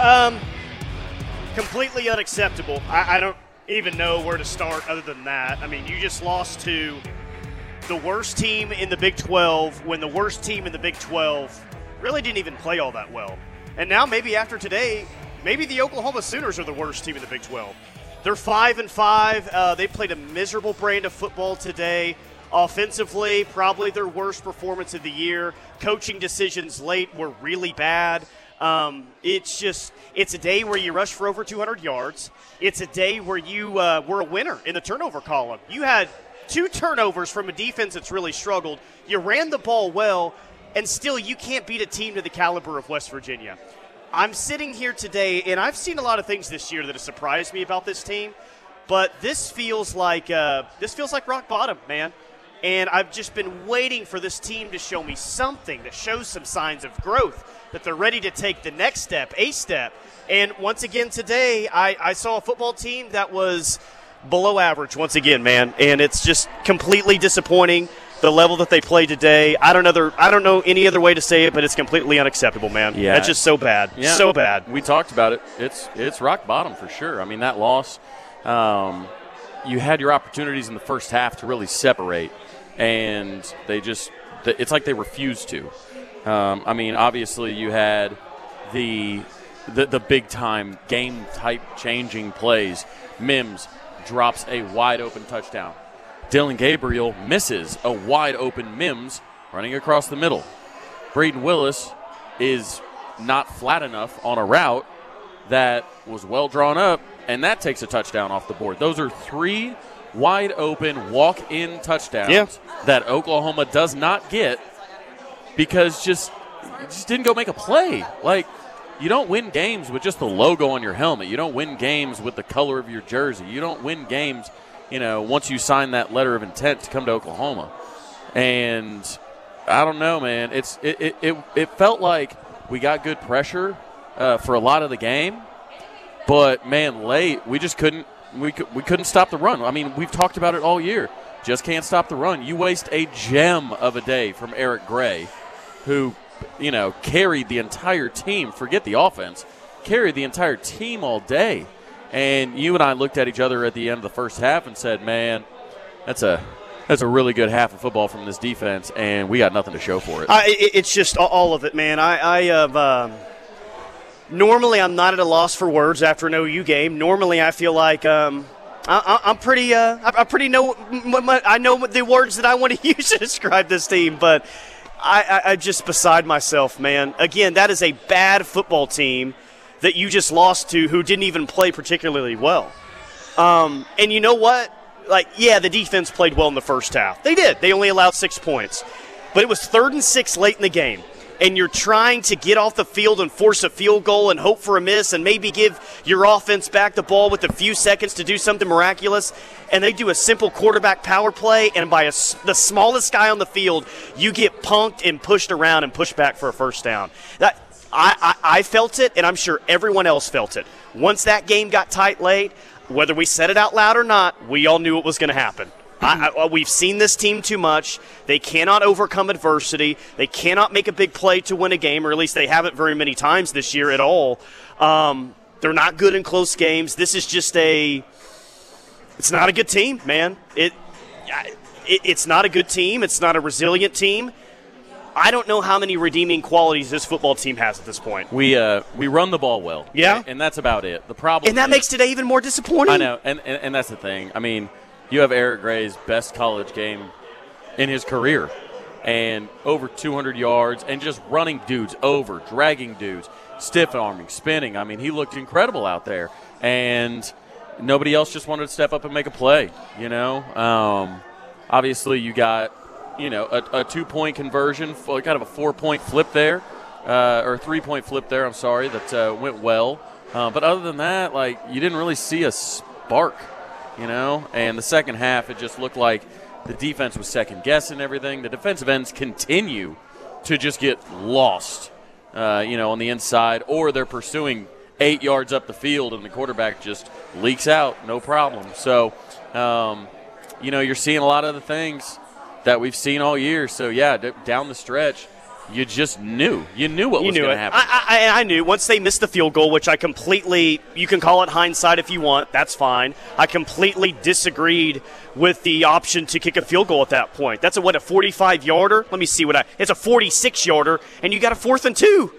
Um, completely unacceptable. I, I don't even know where to start other than that. I mean, you just lost to the worst team in the Big 12 when the worst team in the Big 12 really didn't even play all that well. And now maybe after today, maybe the Oklahoma Sooners are the worst team in the Big 12. They're five and five. Uh, they played a miserable brand of football today. Offensively, probably their worst performance of the year. Coaching decisions late were really bad. Um, it's just it's a day where you rush for over 200 yards. It's a day where you uh, were a winner in the turnover column. You had two turnovers from a defense that's really struggled. You ran the ball well, and still you can't beat a team to the caliber of West Virginia. I'm sitting here today, and I've seen a lot of things this year that have surprised me about this team, but this feels like uh, this feels like rock bottom, man. And I've just been waiting for this team to show me something that shows some signs of growth, that they're ready to take the next step, a step. And once again today, I, I saw a football team that was below average once again, man. And it's just completely disappointing the level that they played today. I don't know. I don't know any other way to say it, but it's completely unacceptable, man. Yeah. that's just so bad, Yeah. so bad. We talked about it. It's it's rock bottom for sure. I mean that loss. Um, you had your opportunities in the first half to really separate, and they just. It's like they refused to. Um, I mean, obviously you had the the, the big time game type changing plays. Mims drops a wide open touchdown. Dillon Gabriel misses a wide open Mims running across the middle. Brayden Willis is not flat enough on a route that was well drawn up, and that takes a touchdown off the board. Those are three wide open walk in touchdowns Yeah. that Oklahoma does not get because just just didn't go make a play. Like you don't win games with just the logo on your helmet. You don't win games with the color of your jersey. You don't win games, you know, once you sign that letter of intent to come to Oklahoma. And I don't know, man. It's it it, it, it felt like we got good pressure uh, for a lot of the game, but man, late we just couldn't we cou- we couldn't stop the run. I mean, we've talked about it all year. Just can't stop the run. You waste a gem of a day from Eric Gray, who you know carried the entire team. Forget the offense, carried the entire team all day. And you and I looked at each other at the end of the first half and said, "Man, that's a that's a really good half of football from this defense, and we got nothing to show for it." I, it- it's just all of it, man. I, I have. Um, normally, I'm not at a loss for words after an OU game. Normally, I feel like um, I, I'm pretty. Uh, I, I pretty know. I know the words that I want to use to describe this team, but I, I, I just beside myself, man. Again, that is a bad football team that you just lost to, who didn't even play particularly well. Um, and you know what? Like, yeah, the defense played well in the first half. They did. They only allowed six points. But it was third and six late in the game. And you're trying to get off the field and force a field goal and hope for a miss and maybe give your offense back the ball with a few seconds to do something miraculous. And they do a simple quarterback power play, and by a the smallest guy on the field, you get punked and pushed around and pushed back for a first down. That I, I, I felt it, and I'm sure everyone else felt it. Once that game got tight late, whether we said it out loud or not, we all knew it was going to happen. I, I, we've seen this team too much. They cannot overcome adversity. They cannot make a big play to win a game, or at least they haven't very many times this year at all. Um, they're not good in close games. This is just a. It's not a good team, man. It, it it's not a good team. It's not a resilient team. I don't know how many redeeming qualities this football team has at this point. We uh, we run the ball well, Yeah. and that's about it. The problem, And that is- makes today even more disappointing. I know, and, and and that's the thing. I mean, you have Eric Gray's best college game in his career, and over 200 yards, and just running dudes over, dragging dudes, stiff arming, spinning. I mean, he looked incredible out there, and nobody else just wanted to step up and make a play. You know, um, obviously you got you know a, a two point conversion, kind of a four point flip there, uh, or three point flip there. I'm sorry that uh, went well, uh, but other than that, like you didn't really see a spark, you know. And the second half, it just looked like the defense was second guessing everything. The defensive ends continue to just get lost, uh, you know, on the inside, or they're pursuing eight yards up the field, and the quarterback just leaks out, no problem. So, um, you know, you're seeing a lot of the things that we've seen all year. So, yeah, d- down the stretch, you just knew. You knew what You was going to happen. I, I, I knew once they missed the field goal, which I completely, you can call it hindsight if you want. That's fine. I completely disagreed with the option to kick a field goal at that point. That's a what a 45 yarder. Let me see what I. It's a 46 yarder, and you got a fourth and two.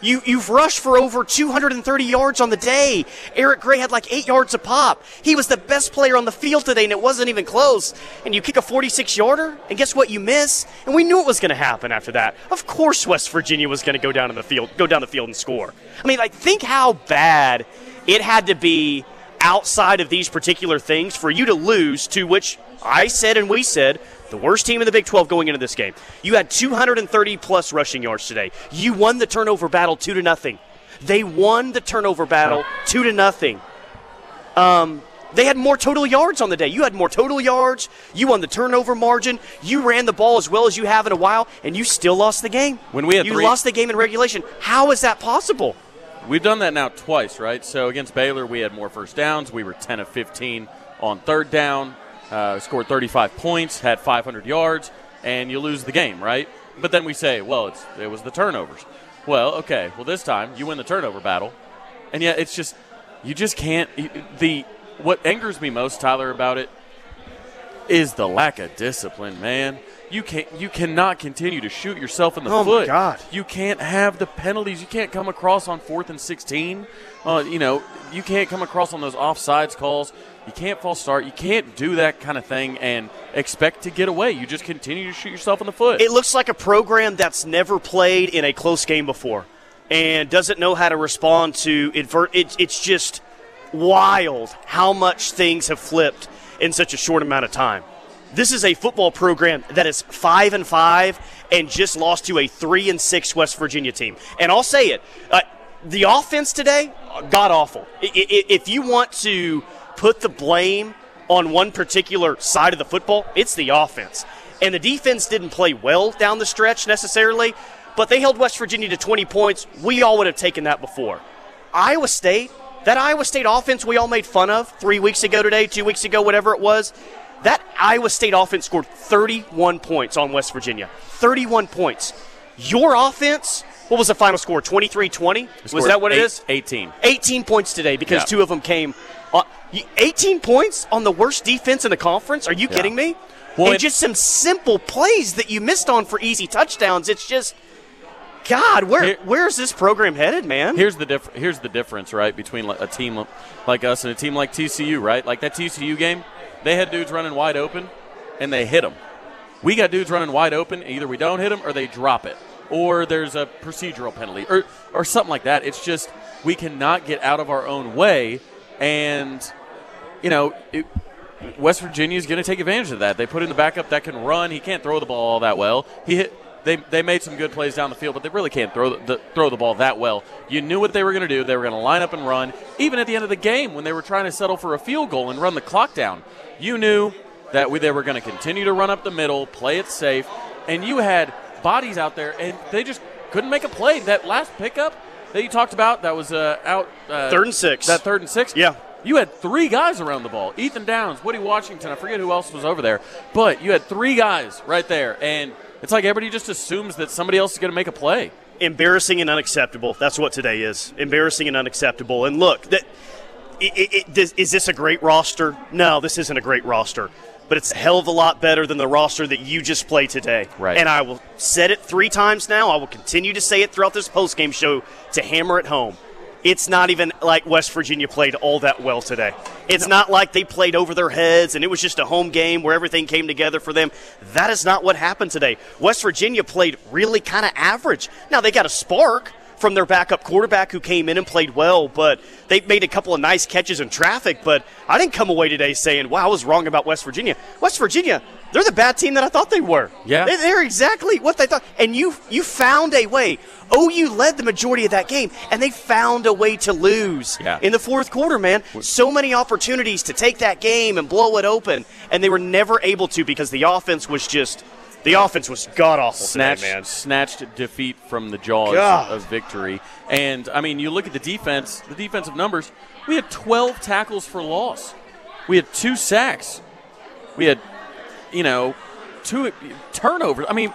You, you've rushed for over 230 yards on the day. Eric Gray had like eight yards a pop. He was the best player on the field today, and it wasn't even close. And you kick a 46 yarder, and guess what? You miss. And we knew it was going to happen after that. Of course, West Virginia was going to go down in the field, go down the field and score. I mean, like think how bad it had to be outside of these particular things for you to lose. To which I said and we said the worst team in the Big 12 going into this game. You had 230 plus rushing yards today. You won the turnover battle two to nothing. They won the turnover battle two to nothing. Um, they had more total yards on the day. You had more total yards. You won the turnover margin. You ran the ball as well as you have in a while, and you still lost the game. When we had you three- lost the game in regulation. How is that possible? We've done that now twice, right? So against Baylor, we had more first downs. We were 10 of 15 on third down, uh, scored 35 points, had 500 yards, and you lose the game, right? But then we say, well, it's, it was the turnovers. Well, okay. Well, this time you win the turnover battle, and yet it's just you just can't. The what angers me most, Tyler, about it is the lack of discipline, man. You can't. You cannot continue to shoot yourself in the Oh, my foot. God. You can't have the penalties. You can't come across on fourth and sixteen. Uh, you know, you can't come across on those offsides calls. You can't false start. You can't do that kind of thing and expect to get away. You just continue to shoot yourself in the foot. It looks like a program that's never played in a close game before and doesn't know how to respond to advert. It, it's just wild how much things have flipped in such a short amount of time. This is a football program that is five and five and just lost to a three and six West Virginia team. And I'll say it, uh, the offense today, god awful. If you want to put the blame on one particular side of the football, it's the offense. And the defense didn't play well down the stretch necessarily, but they held West Virginia to 20 points. We all would have taken that before. Iowa State, that Iowa State offense we all made fun of three weeks ago today, two weeks ago, whatever it was, that Iowa State offense scored 31 points on West Virginia. 31 points. Your offense, what was the final score? 23 20? Was that what it eight- is? 18. 18 points today because Yeah. two of them came. Uh, y- 18 points on the worst defense in the conference? Are you Yeah. kidding me? Well, and it- just some simple plays that you missed on for easy touchdowns. It's just, God, where Here- where's this program headed, man? Here's the diff- Here's the difference, right, between a team like us and a team like TCU, right? Like that TCU game, they had dudes running wide open, and they hit them. We got dudes running wide open. Either we don't hit them, or they drop it, or there's a procedural penalty, or or something like that. It's just we cannot get out of our own way, and you know. It, West Virginia is going to take advantage of that. They put in the backup that can run. He can't throw the ball all that well. He hit. They, they made some good plays down the field, but they really can't throw the, the throw the ball that well. You knew what they were going to do. They were going to line up and run. Even at the end of the game, when they were trying to settle for a field goal and run the clock down, you knew that we, they were going to continue to run up the middle, play it safe, and you had bodies out there, and they just couldn't make a play. That last pickup that you talked about, that was uh, out uh, Third and six. That third and six, Yeah. You had three guys around the ball. Ethan Downs, Woody Washington, I forget who else was over there. But you had three guys right there. And it's like everybody just assumes that somebody else is going to make a play. embarrassing and unacceptable. That's what today is. Embarrassing and unacceptable. And look, that it, this, is this a great roster? No, this isn't a great roster. But it's a hell of a lot better than the roster that you just played today. Right. And I will said it three times now. I will continue to say it throughout this postgame show to hammer it home. It's not even like West Virginia played all that well today. It's not like they played over their heads and it was just a home game where everything came together for them. That is not what happened today. West Virginia played really kind of average. Now, they got a spark from their backup quarterback who came in and played well, but they made a couple of nice catches in traffic. But I didn't come away today saying, wow, I was wrong about West Virginia. West Virginia, they're the bad team that I thought they were. Yeah. They- They're exactly what they thought. And you you found a way. OU led the majority of that game, and they found a way to lose Yeah. in the fourth quarter, man. So many opportunities to take that game and blow it open, and they were never able to because the offense was just the offense was god awful today, Snatched, man. snatched defeat from the jaws God. of victory. And, I mean, you look at the defense, the defensive numbers. We had 12 tackles for loss, we had two sacks, we had, you know, two turnovers. I mean,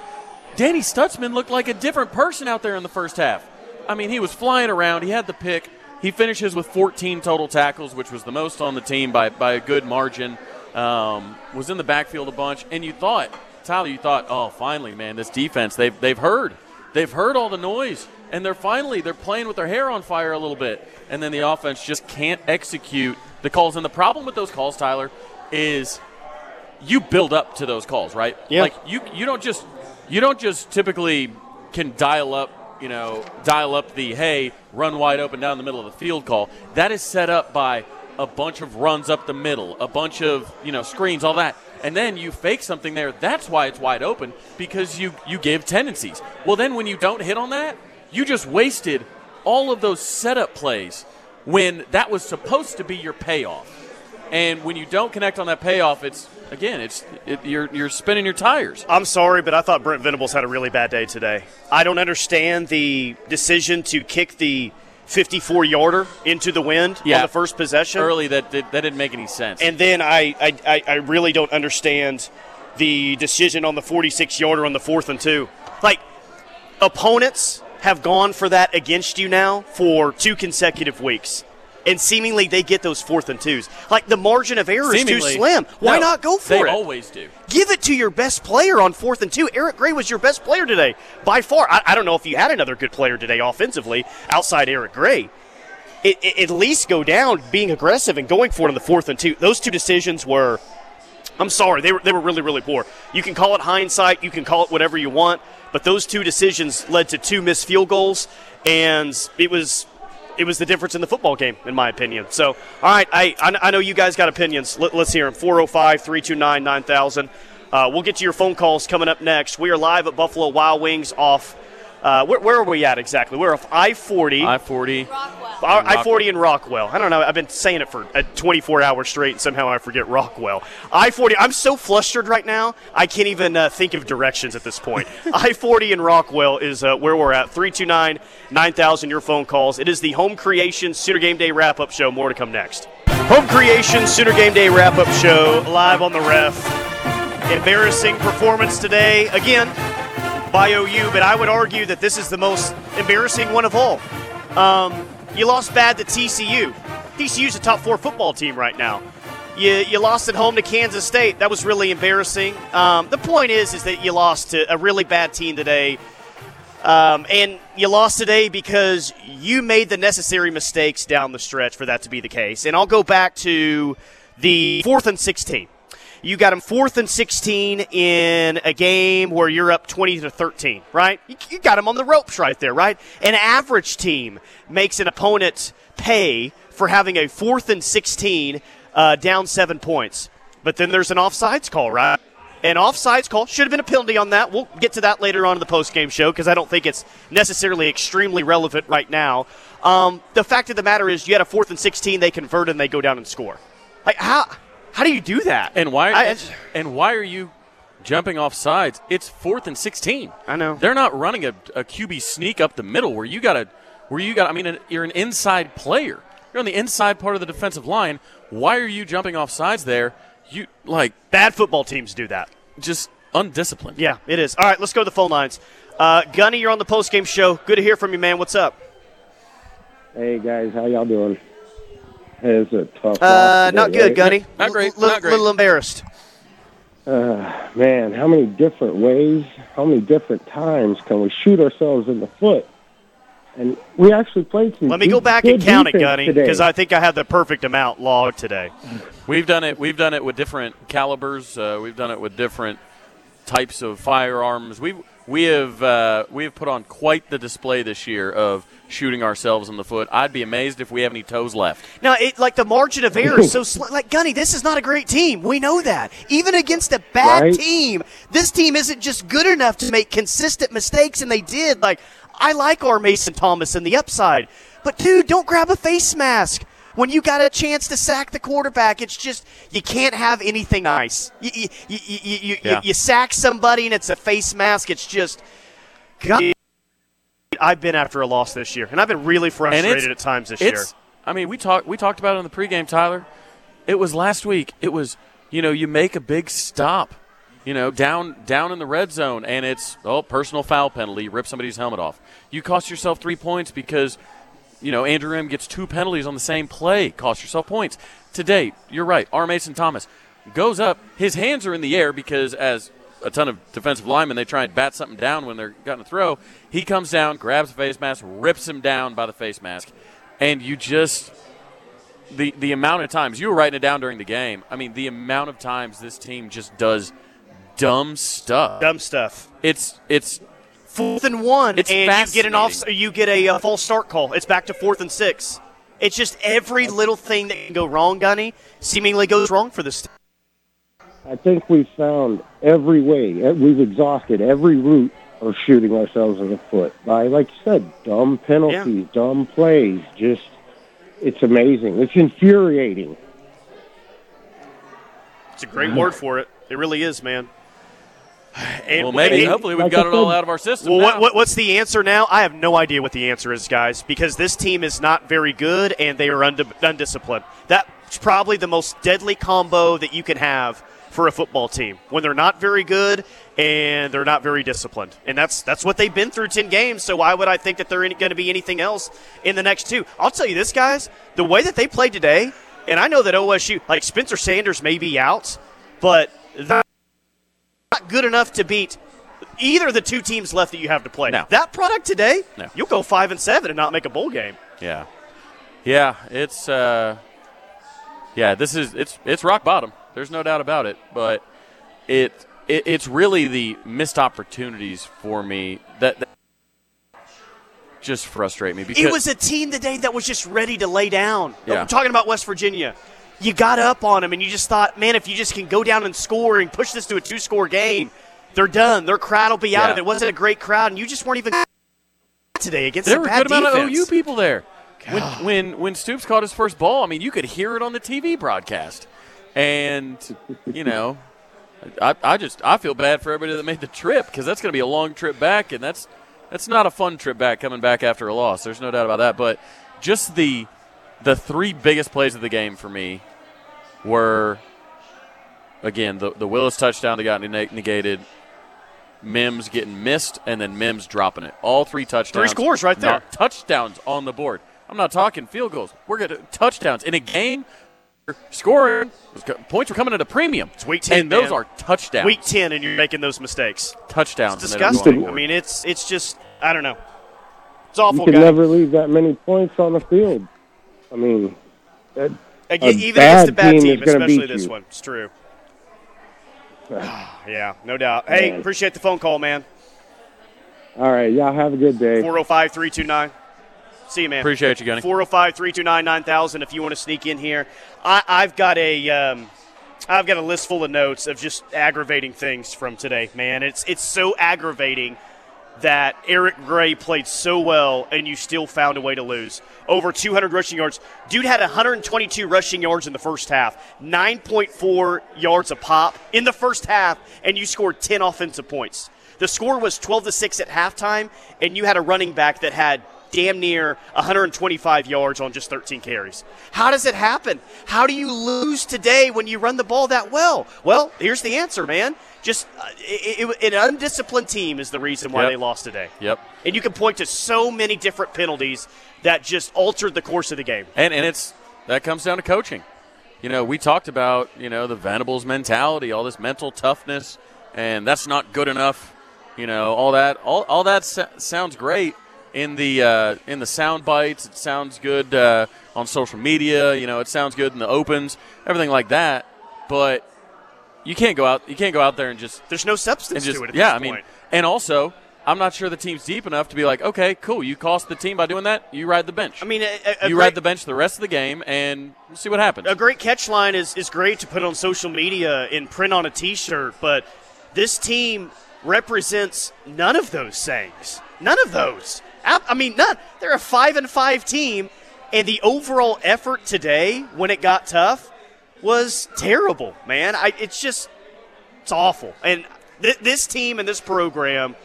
Danny Stutsman looked like a different person out there in the first half. I mean, he was flying around. He had the pick. He finishes with 14 total tackles, which was the most on the team by, by a good margin. Um, was in the backfield a bunch, and you thought, Tyler, you thought, oh, finally, man, this defense, they've, they've heard. They've heard all the noise, and they're finally, they're playing with their hair on fire a little bit. And then the offense just can't execute the calls. And the problem with those calls, Tyler, is you build up to those calls, right? Yeah. Like you, you don't just you don't just typically can dial up, you know, dial up the hey, run wide open down the middle of the field call. That is set up by a bunch of runs up the middle, a bunch of you know screens, all that, and then you fake something there. That's why it's wide open because you you give tendencies. Well, then when you don't hit on that, you just wasted all of those setup plays when that was supposed to be your payoff. And when you don't connect on that payoff, it's again, it's it, you're you're spinning your tires. I'm sorry, but I thought Brent Venables had a really bad day today. I don't understand the decision to kick the 54 yarder into the wind Yeah. on the first possession. Early, that did, that didn't make any sense. And then I, I, I, I really don't understand the decision on the 46 yarder on the fourth and two. Like, opponents have gone for that against you now for two consecutive weeks. And seemingly they get those fourth and twos. Like, the margin of error is too slim. Why No, not go for they it? They always do. Give it to your best player on fourth and two. Eric Gray was your best player today by far. I, I don't know if you had another good player today offensively outside Eric Gray. It, it- at least go down being aggressive and going for it on the fourth and two. Those two decisions were, I'm sorry, they were they were really really poor. You can call it hindsight, you can call it whatever you want, but those two decisions led to two missed field goals, and it was it was the difference in the football game, in my opinion. So, all right, I, I, know you guys got opinions. Let, us hear them. 405 329 9000. Uh, We'll get to your phone calls coming up next. We are live at Buffalo Wild Wings off. Uh, where, where are we at exactly? We're off I 40. I forty. I 40 in Rockwell. I don't know. I've been saying it for uh, 24 hours straight, and somehow I forget Rockwell. I 40. I'm so flustered right now, I can't even uh, think of directions at this point. I 40 in Rockwell is uh, where we're at. 329 9000, your phone calls. It is the Home Creation Sooner Game Day wrap up show. More to come next. Home Creation Sooner Game Day wrap up show, live on the ref. Embarrassing performance today. Again, by OU, but I would argue that this is the most embarrassing one of all. Um, you lost bad to TCU. TCU's a top four football team right now. You, you lost at home to Kansas State. That was really embarrassing. Um, the point is, is that you lost to a really bad team today, um, and you lost today because you made the necessary mistakes down the stretch for that to be the case. And I'll go back to the fourth and sixteen. You got them fourth and 16 in a game where you're up 20 to 13, right? You, you got them on the ropes right there, right? An average team makes an opponent pay for having a fourth and 16 uh, down seven points. But then there's an offsides call, right? An offsides call should have been a penalty on that. We'll get to that later on in the post-game show because I don't think it's necessarily extremely relevant right now. Um, the fact of the matter is, you had a fourth and 16, they convert and they go down and score. Like how? How do you do that? And why? I, and why are you jumping off sides? It's fourth and sixteen. I know. They're not running a, a QB sneak up the middle where you got to, where you got. I mean, you're an inside player. You're on the inside part of the defensive line. Why are you jumping off sides there? You like bad football teams do that. just undisciplined. Yeah, it is. All right, let's go to the phone lines. Uh, Gunny, you're on the post-game show. Good to hear from you, man. What's up? Hey guys, how y'all doing? Hey, It's a tough. Uh, not today, good, right? Gunny. Not great, L- not great. little embarrassed. Uh, man, how many different ways, how many different times can we shoot ourselves in the foot? And we actually played some. Let me good- go back and count it, Gunny, because I think I have the perfect amount logged today. We've done it. We've done it with different calibers. Uh, we've done it with different types of firearms. We we have uh, we have put on quite the display this year of shooting ourselves in the foot. I'd be amazed if we have any toes left. Now, it, like the margin of error is so sl- like Gunny. This is not a great team. We know that. Even against a bad Right. team, this team isn't just good enough to make consistent mistakes, and they did. Like I like our Mason Thomas and the upside, but dude, don't grab a face mask. When you got a chance to sack the quarterback, it's just you can't have anything nice. You you you you, you, Yeah. you sack somebody and it's a face mask. It's just God. I've been after a loss this year, and I've been really frustrated at times this year. I mean, we talked we talked about it in the pregame, Tyler. It was last week. It was you know you make a big stop you know, down down in the red zone, and it's oh personal foul penalty, rip somebody's helmet off. You cost yourself three points because you know Andrew M gets two penalties on the same play, cost yourself points. Today, you're right. R. Mason Thomas goes up, his hands are in the air because as a ton of defensive linemen, they try and bat something down when they're going to throw. He comes down, grabs the face mask, rips him down by the face mask, and you just the the amount of times you were writing it down during the game. I mean, the amount of times this team just does dumb stuff. Dumb stuff. It's it's Fourth and one, It's and you get an off. You get a uh, false start call. It's back to fourth and six. It's just every little thing that can go wrong, Gunny, seemingly goes wrong for this. team. I think we've found every way. eh, We've exhausted every route of shooting ourselves in the foot by, like you said, dumb penalties, dumb plays. Just, it's amazing. It's infuriating. It's a great word for it. It really is, man. And, well, maybe and- hopefully we've like got it all out of our system. Well, now. what, what, what's the answer now? I have no idea what the answer is, guys, because this team is not very good and they are undi- undisciplined. That's probably the most deadly combo that you can have for a football team when they're not very good and they're not very disciplined. And that's that's what they've been through 10 games, so why would I think that they're going to be anything else in the next two? I'll tell you this, guys, the way that they played today, and I know that OSU, like Spencer Sanders may be out, but they're not good enough to beat either of the two teams left that you have to play. No. That product today, No. you'll go five and seven and not make a bowl game. Yeah, yeah, it's uh, yeah, this is it's it's rock bottom. There's no doubt about it. But it, it it's really the missed opportunities for me that, that just frustrate me because It was a team today that was just ready to lay down. Yeah. I'm talking about West Virginia. You got up on them and you just thought, man, if you just can go down and score and push this to a two score game, they're done. Their crowd will be out Yeah. of it. It wasn't a great crowd, and you just weren't even today against there a were a bad good amount of. OU people there. When, when when Stoops caught his first ball, I mean, you could hear it on the TV broadcast, and you know, I, I just I feel bad for everybody that made the trip because that's going to be a long trip back, and that's that's not a fun trip back coming back after a loss. There's no doubt about that. But just the the three biggest plays of the game for me were again the the Willis touchdown that got neg- negated. Mims getting missed and then Mims dropping it. All three touchdowns. Three scores right there. Touchdowns on the board. I'm not talking field goals. We're going to touchdowns in a game. Scoring points were coming at a premium. It's week 10, and those man. are touchdowns. Week ten, and you're making those mistakes. touchdowns. It's disgusting. I mean, it's it's just I don't know. It's awful. You awful, can guys. never leave that many points on the field. I mean, that, a even against a bad bad team team, especially this you. one. It's true. yeah, no doubt. Hey, Man. appreciate the phone call, man. all right, y'all have a good day. 405 329. See you, man. Appreciate you, Gunny. 405 329 9000 if you want to sneak in here. I, I've got a. Um, I've got a list full of notes of just aggravating things from today, man. It's it's so aggravating that Eric Gray played so well and you still found a way to lose. Over 200 rushing yards. Dude had 122 rushing yards in the first half, 9.4 yards a pop in the first half, and you scored 10 offensive points. The score was 12 to 6 at halftime, and you had a running back that had damn near 125 yards on just 13 carries. How does it happen? How do you lose today when you run the ball that well? Well, here's the answer, man. Just uh, it, it, an undisciplined team is the reason why Yep. they lost today. Yep. And you can point to so many different penalties that just altered the course of the game. And and it's that comes down to coaching. You know, we talked about you know the Venables mentality, all this mental toughness, and that's not good enough. You know, all that all, all that sounds great in the uh, in the sound bites. It sounds good uh, on social media. You know, it sounds good in the opens, everything like that. But you can't go out. You can't go out there and just There's no substance just to it at yeah. this I mean, point. and also. I'm not sure the team's deep enough to be like, okay, cool. You cost the team by doing that. You ride the bench. I mean, a, a, a you great, ride the bench the rest of the game and we'll see what happens. a great catch line is, is great to put on social media and print on a T-shirt, but this team represents none of those things. None of those. I mean, none. They're a five and five team, and the overall effort today, when it got tough, was terrible. Man, I, it's just it's awful. And th- this team and this program,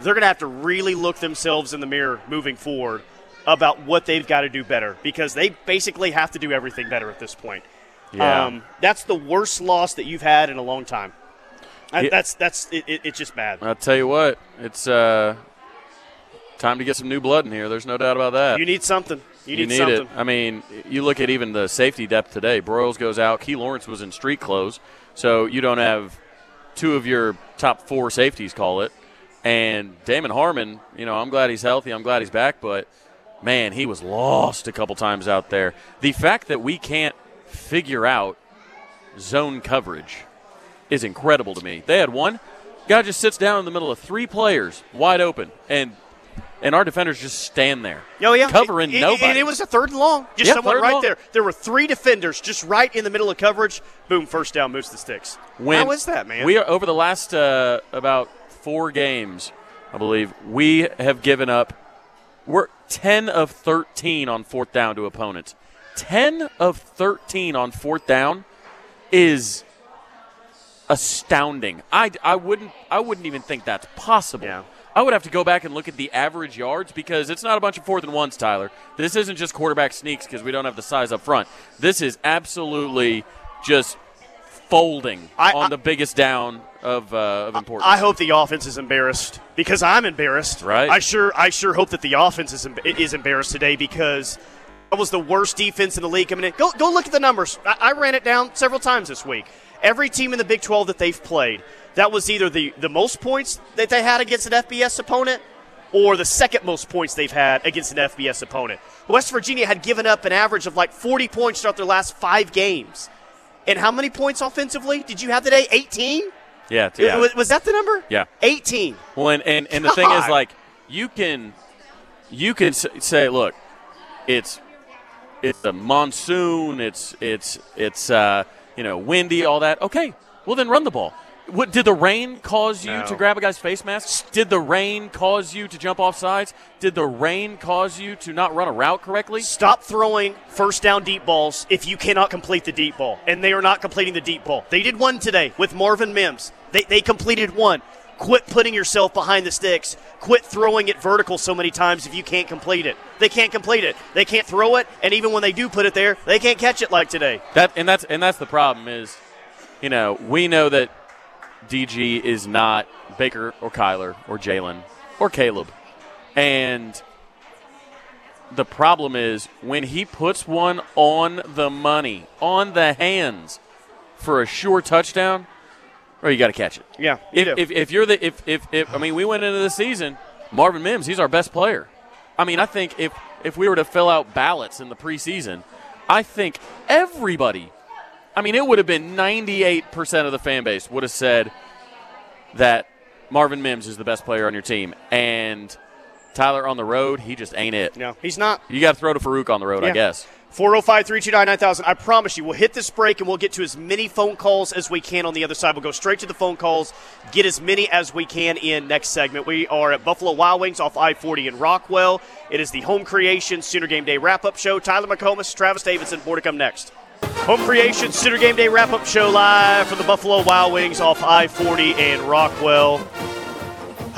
they're going to have to really look themselves in the mirror moving forward about what they've got to do better because they basically have to do everything better at this point. Yeah. Um, that's the worst loss that you've had in a long time. I, Yeah. That's that's it, it, it's just bad. I'll tell you what, it's uh, time to get some new blood in here. There's no doubt about that. You need something. You need, You need something. it. I mean, you look at even the safety depth today. Broiles goes out. Key Lawrence was in street clothes, so you don't have two of your top four safeties. Call it. And Damon Harmon, you know, I'm glad he's healthy. I'm glad he's back, but man, he was lost a couple times out there. The fact that we can't figure out zone coverage is incredible to me. They had one guy just sits down in the middle of three players, wide open, and and our defenders just stand there. Oh yeah, covering It- it- nobody. And it was a third and long. Just Yeah, someone right long. there. There were three defenders just right in the middle of coverage. Boom, first down, moves the sticks. When How is that, man? We are over the last uh, about four games, I believe. We have given up. We're ten of thirteen on fourth down to opponents. Ten of thirteen on fourth down is astounding. I, I wouldn't I wouldn't even think that's possible. Yeah. I would have to go back and look at the average yards because it's not a bunch of fourth and ones, Tyler. This isn't just quarterback sneaks because we don't have the size up front. This is absolutely just folding I- on I- the biggest down of, uh, of importance. I hope the offense is embarrassed because I'm embarrassed. Right. I sure I sure hope that the offense is, is embarrassed today because that was the worst defense in the league. I mean, go go look at the numbers. I, I ran it down several times this week. Every team in the Big 12 that they've played, that was either the the most points that they had against an FBS opponent. Or the second most points they've had against an FBS opponent. West Virginia had given up an average of like 40 points throughout their last five games. And how many points offensively did you have today? 18? yeah, yeah. Was, was that the number? Yeah. 18. Well, and, and, and the thing is, like, you can you can say, look, it's it's a monsoon, it's it's it's uh, you know windy, all that. Okay, well then run the ball. What did the rain cause you No. to grab a guy's face mask? Did the rain cause you to jump off sides? Did the rain cause you to not run a route correctly? Stop throwing first down deep balls if you cannot complete the deep ball. And they are not completing the deep ball. They did one today with Marvin Mims. They, they completed one. Quit putting yourself behind the sticks. Quit throwing it vertical so many times if you can't complete it. They can't complete it. They can't throw it, and even when they do put it there, they can't catch it like today. That and that's and that's the problem is, you know, we know that DG is not Baker or Kyler or Jalen or Caleb, and the problem is when he puts one on the money, on the hands for a sure touchdown, or you got to catch it. Yeah, you If, do. if, if you're the if, if if I mean we went into the season, Marvin Mims, he's our best player. I mean, I think if if we were to fill out ballots in the preseason, I think everybody, I mean, it would have been 98% of the fan base would have said that Marvin Mims is the best player on your team, and Tyler on the road, he just ain't it. no, he's not. You got to throw to Farooq on the road, I guess. 405 329 9000. I promise you, we'll hit this break and we'll get to as many phone calls as we can on the other side. We'll go straight to the phone calls, get as many as we can in next segment. We are at Buffalo Wild Wings off I 40 in Rockwell. It is the Home Creation Sooner Game Day wrap up show. Tyler McComas, Travis Davidson, more to come next. Home Creation Sooner Game Day wrap up show live from the Buffalo Wild Wings off I 40 and Rockwell.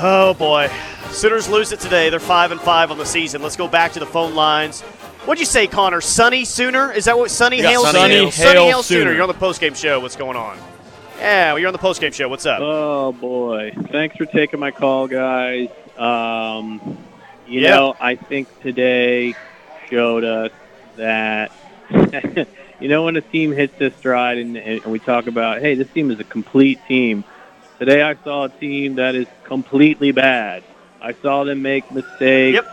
Oh boy, Sooners lose it today. They're five and five on the season. Let's go back to the phone lines. What'd you say, Connor? Sunny Sooner? Is that what Sunny Yeah, Hail Sunny Sooner? Hail. Sunny Hail Sooner. Sooner. You're on the postgame show. What's going on? Yeah, well, you're on the postgame show. What's up? Oh boy! Thanks for taking my call, guys. Um, you Yeah. know, I think today showed us that you know when a team hits this stride and, and we talk about, hey, this team is a complete team. Today, I saw a team that is completely bad. I saw them make mistakes Yep.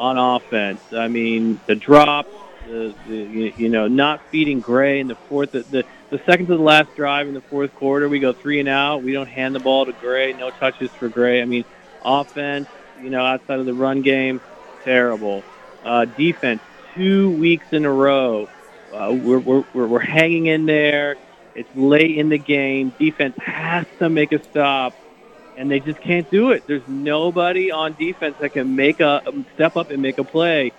on offense. I mean, the drop, the, the you- you know, not feeding Gray in the fourth, the, the the second to the last drive in the fourth quarter, we go three and out. We don't hand the ball to Gray. No touches for Gray. I mean, offense, you know, outside of the run game, terrible. Uh, defense, two weeks in a row, uh, we're, we're, we're, hanging in there. It's late in the game. Defense has to make a stop, and they just can't do it. There's nobody on defense that can make a step up and make a play.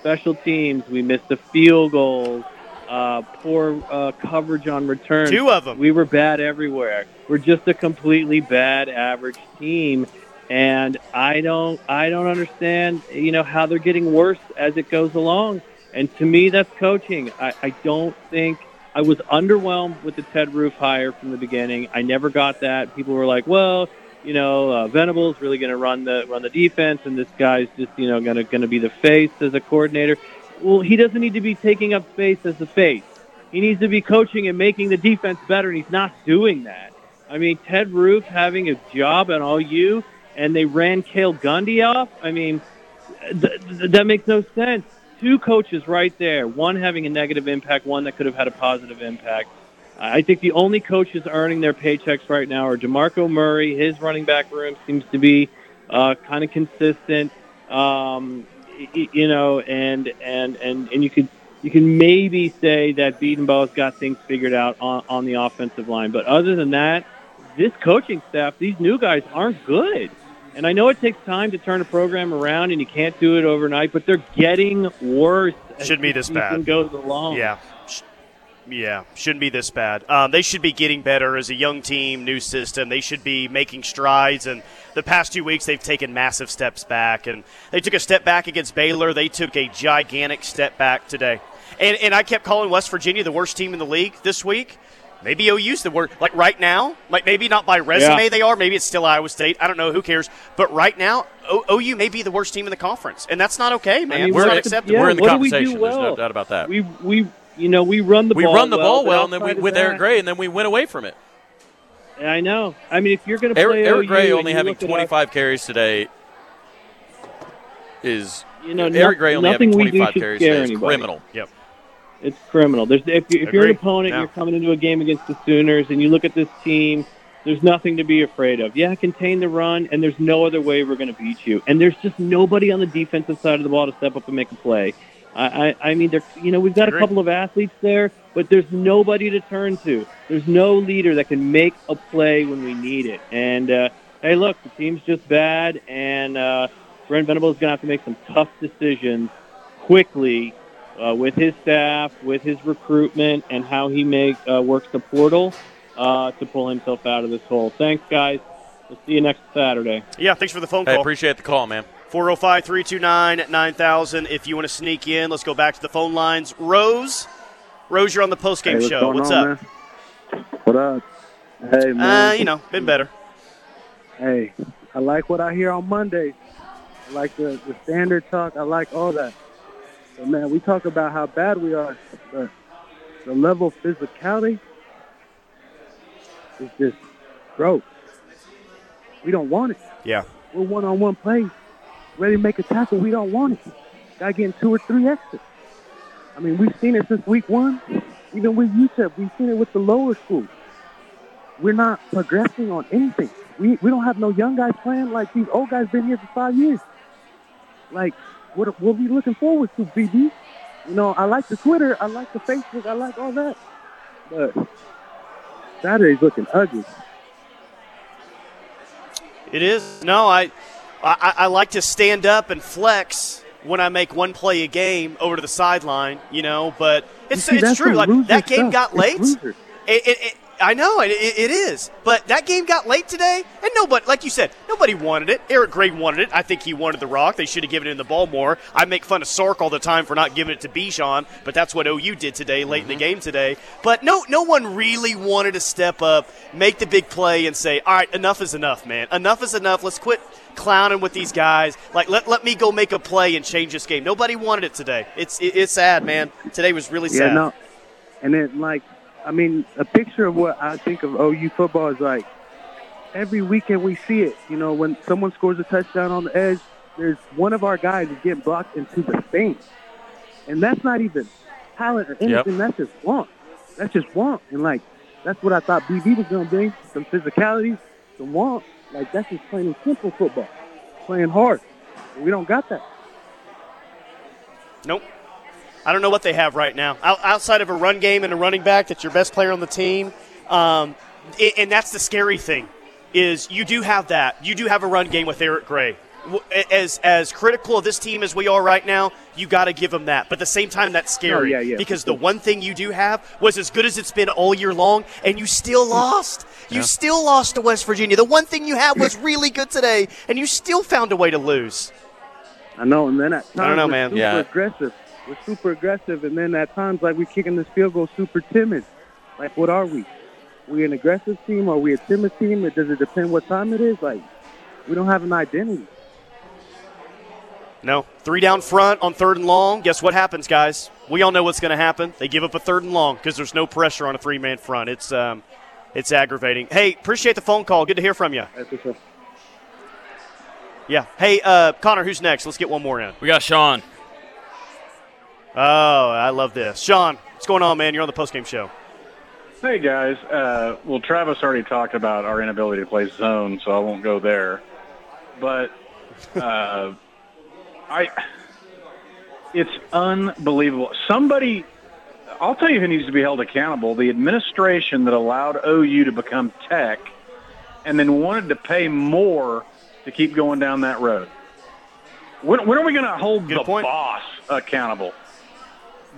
Special teams, we missed the field goals. Uh, poor uh, coverage on return. Two of them. We were bad everywhere. We're just a completely bad average team, and I don't I don't understand you know how they're getting worse as it goes along. And to me, that's coaching. I, I don't think I was underwhelmed with the Ted Roof hire from the beginning. I never got that. People were like, "Well, you know, uh, Venables really going to run the run the defense, and this guy's just you know going to going to be the face as a coordinator." Well, he doesn't need to be taking up space as the face. He needs to be coaching and making the defense better, and he's not doing that. I mean, Ted Roof having a job at all you, and they ran Cale Gundy off. I mean, th- th- that makes no sense. Two coaches right there, one having a negative impact, one that could have had a positive impact. I think the only coaches earning their paychecks right now are DeMarco Murray. His running back room seems to be uh, kind of consistent, um, you know, and and and and you could you can maybe say that Bedenbaugh's got things figured out on, on the offensive line. But other than that, this coaching staff, these new guys aren't good. And I know it takes time to turn a program around, and you can't do it overnight. But they're getting worse. Shouldn't be this bad. Goes along. Yeah. Yeah, shouldn't be this bad. Um, they should be getting better as a young team, new system. They should be making strides. And the past two weeks, they've taken massive steps back. And they took a step back against Baylor. They took a gigantic step back today. And, and I kept calling West Virginia the worst team in the league this week. Maybe OU's the worst. Like right now, like maybe not by resume Yeah. they are. Maybe it's still Iowa State. I don't know. Who cares? But right now, o- OU may be the worst team in the conference, and that's not okay, man. I mean, it's we're not in- acceptable. yeah, We're in the what do we do conversation. There's no doubt about that. We we you know we run the we ball run the ball but well, and then we, outside of with Eric Gray, and then we went away from it. I know. I mean, if you're going to play Eric, Eric OU Gray and only having look at 25 carries today is You know, Eric no- Gray only having nothing we do 25 carries today is anybody. criminal. Yep. It's criminal. There's if, you, if you're an opponent, you're coming into a game against the Sooners, and you look at this team. There's nothing to be afraid of. Yeah, contain the run, and there's no other way we're going to beat you. And there's just nobody on the defensive side of the ball to step up and make a play. I, I, I mean, there, you know, we've got a couple of athletes there, but there's nobody to turn to. There's no leader that can make a play when we need it. And uh, hey, look, the team's just bad, and uh, Brent Venables is going to have to make some tough decisions quickly uh, with his staff, with his recruitment, and how he make uh, works the portal uh, to pull himself out of this hole. Thanks, guys. We'll see you next Saturday. Yeah, thanks for the phone Hey, call. appreciate the call, man. 405 329 9000. If you want to sneak in, let's go back to the phone lines. Rose, Rose, you're on the postgame Hey, what's show. going What's on, up? Man? What up? Hey, man. Uh, you know, been better. Hey, I like what I hear on Mondays. I like the, the standard talk. I like all that. But, man, we talk about how bad we are. But the level of physicality is just broke. We don't want it. Yeah. We're one-on-one plays. Ready to make a tackle. We don't want it. Guy getting two or three extras. I mean, we've seen it since week one. Even with UTEP, we've seen it with the lower schools. We're not progressing on anything. We we don't have no young guys playing like these old guys been here for five years. Like, what what we looking forward to, BB? You know, I like the Twitter, I like the Facebook, I like all that. But Saturday's looking ugly. It is. No, I, I, I like to stand up and flex when I make one play a game over to the sideline, you know, but it's, see, it's true. Like that game stuff. got late. It, it, it, I know it, it, it is, but that game got late today, and nobody, like you said, nobody wanted it. Eric Gray wanted it. I think he wanted the rock. They should have given him the ball more. I make fun of Sark all the time for not giving it to Bijan, but that's what OU did today, late in the mm-hmm. game today. But no, no one really wanted to step up, make the big play, and say, "All right, enough is enough, man. Enough is enough. Let's quit." Clowning with these guys, like let, let me go make a play and change this game. Nobody wanted it today. It's it, it's sad, man. Today was really Yeah, sad. no. And then, like, I mean, a picture of what I think of OU football is like every weekend we see it. You know, when someone scores a touchdown on the edge, there's one of our guys is getting blocked into the thing. And that's not even talent or anything. That's just want. That's just want. And, like, that's what I thought BB was going to bring some physicality, some want. Like, that's just plain and simple football, playing hard. We don't got that. Nope. I don't know what they have right now. Out, outside of a run game and a running back that's your best player on the team, um, i- and that's the scary thing, is you do have that. You do have a run game with Eric Gray. As as critical of this team as we are right now, you got to give them that. But at the same time, that's scary Oh, yeah, yeah, because the one thing you do have was as good as it's been all year long, and you still lost. You still lost to West Virginia. The one thing you had was really good today, and you still found a way to lose. I know, and then at times I don't know, man. super Yeah. aggressive. We're super aggressive, and then at times, like we're kicking this field goal, super timid. Like, what are we? We an aggressive team? Are we a timid team? Does it depend what time it is? Like, we don't have an identity. No. Three down front on third and long. Guess what happens, guys? We all know what's going to happen. They give up a third and long because there's no pressure on a three man front. It's um, it's aggravating. Hey, appreciate the phone call. Good to hear from you. Yeah. Hey, uh, Connor, who's next? Let's get one more in. We got Sean. Oh, I love this. Sean, what's going on, man? You're on the postgame show. Hey guys, uh, well Travis already talked about our inability to play zone, so I won't go there. But uh, I, it's unbelievable. Somebody, I'll tell you who needs to be held accountable: the administration that allowed OU to become Tech, and then wanted to pay more to keep going down that road. When, when are we going to hold Good the point. boss accountable?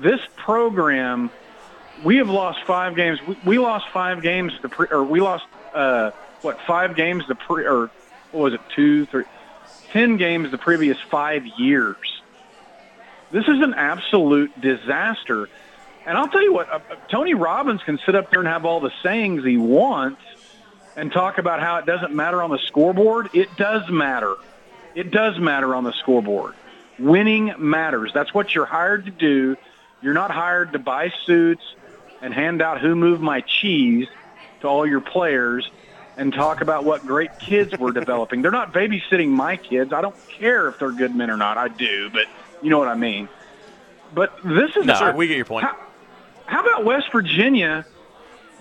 This program we have lost five games. We, we lost five games. The pre, or we lost uh, what five games the pre or what was it two three ten games the previous five years. This is an absolute disaster. And I'll tell you what, uh, uh, Tony Robbins can sit up there and have all the sayings he wants and talk about how it doesn't matter on the scoreboard. It does matter. It does matter on the scoreboard. Winning matters. That's what you're hired to do. You're not hired to buy suits and hand out who moved my cheese to all your players and talk about what great kids we're developing. They're not babysitting my kids. I don't care if they're good men or not. I do, but you know what I mean. But this is No, we get your point. How, how about West Virginia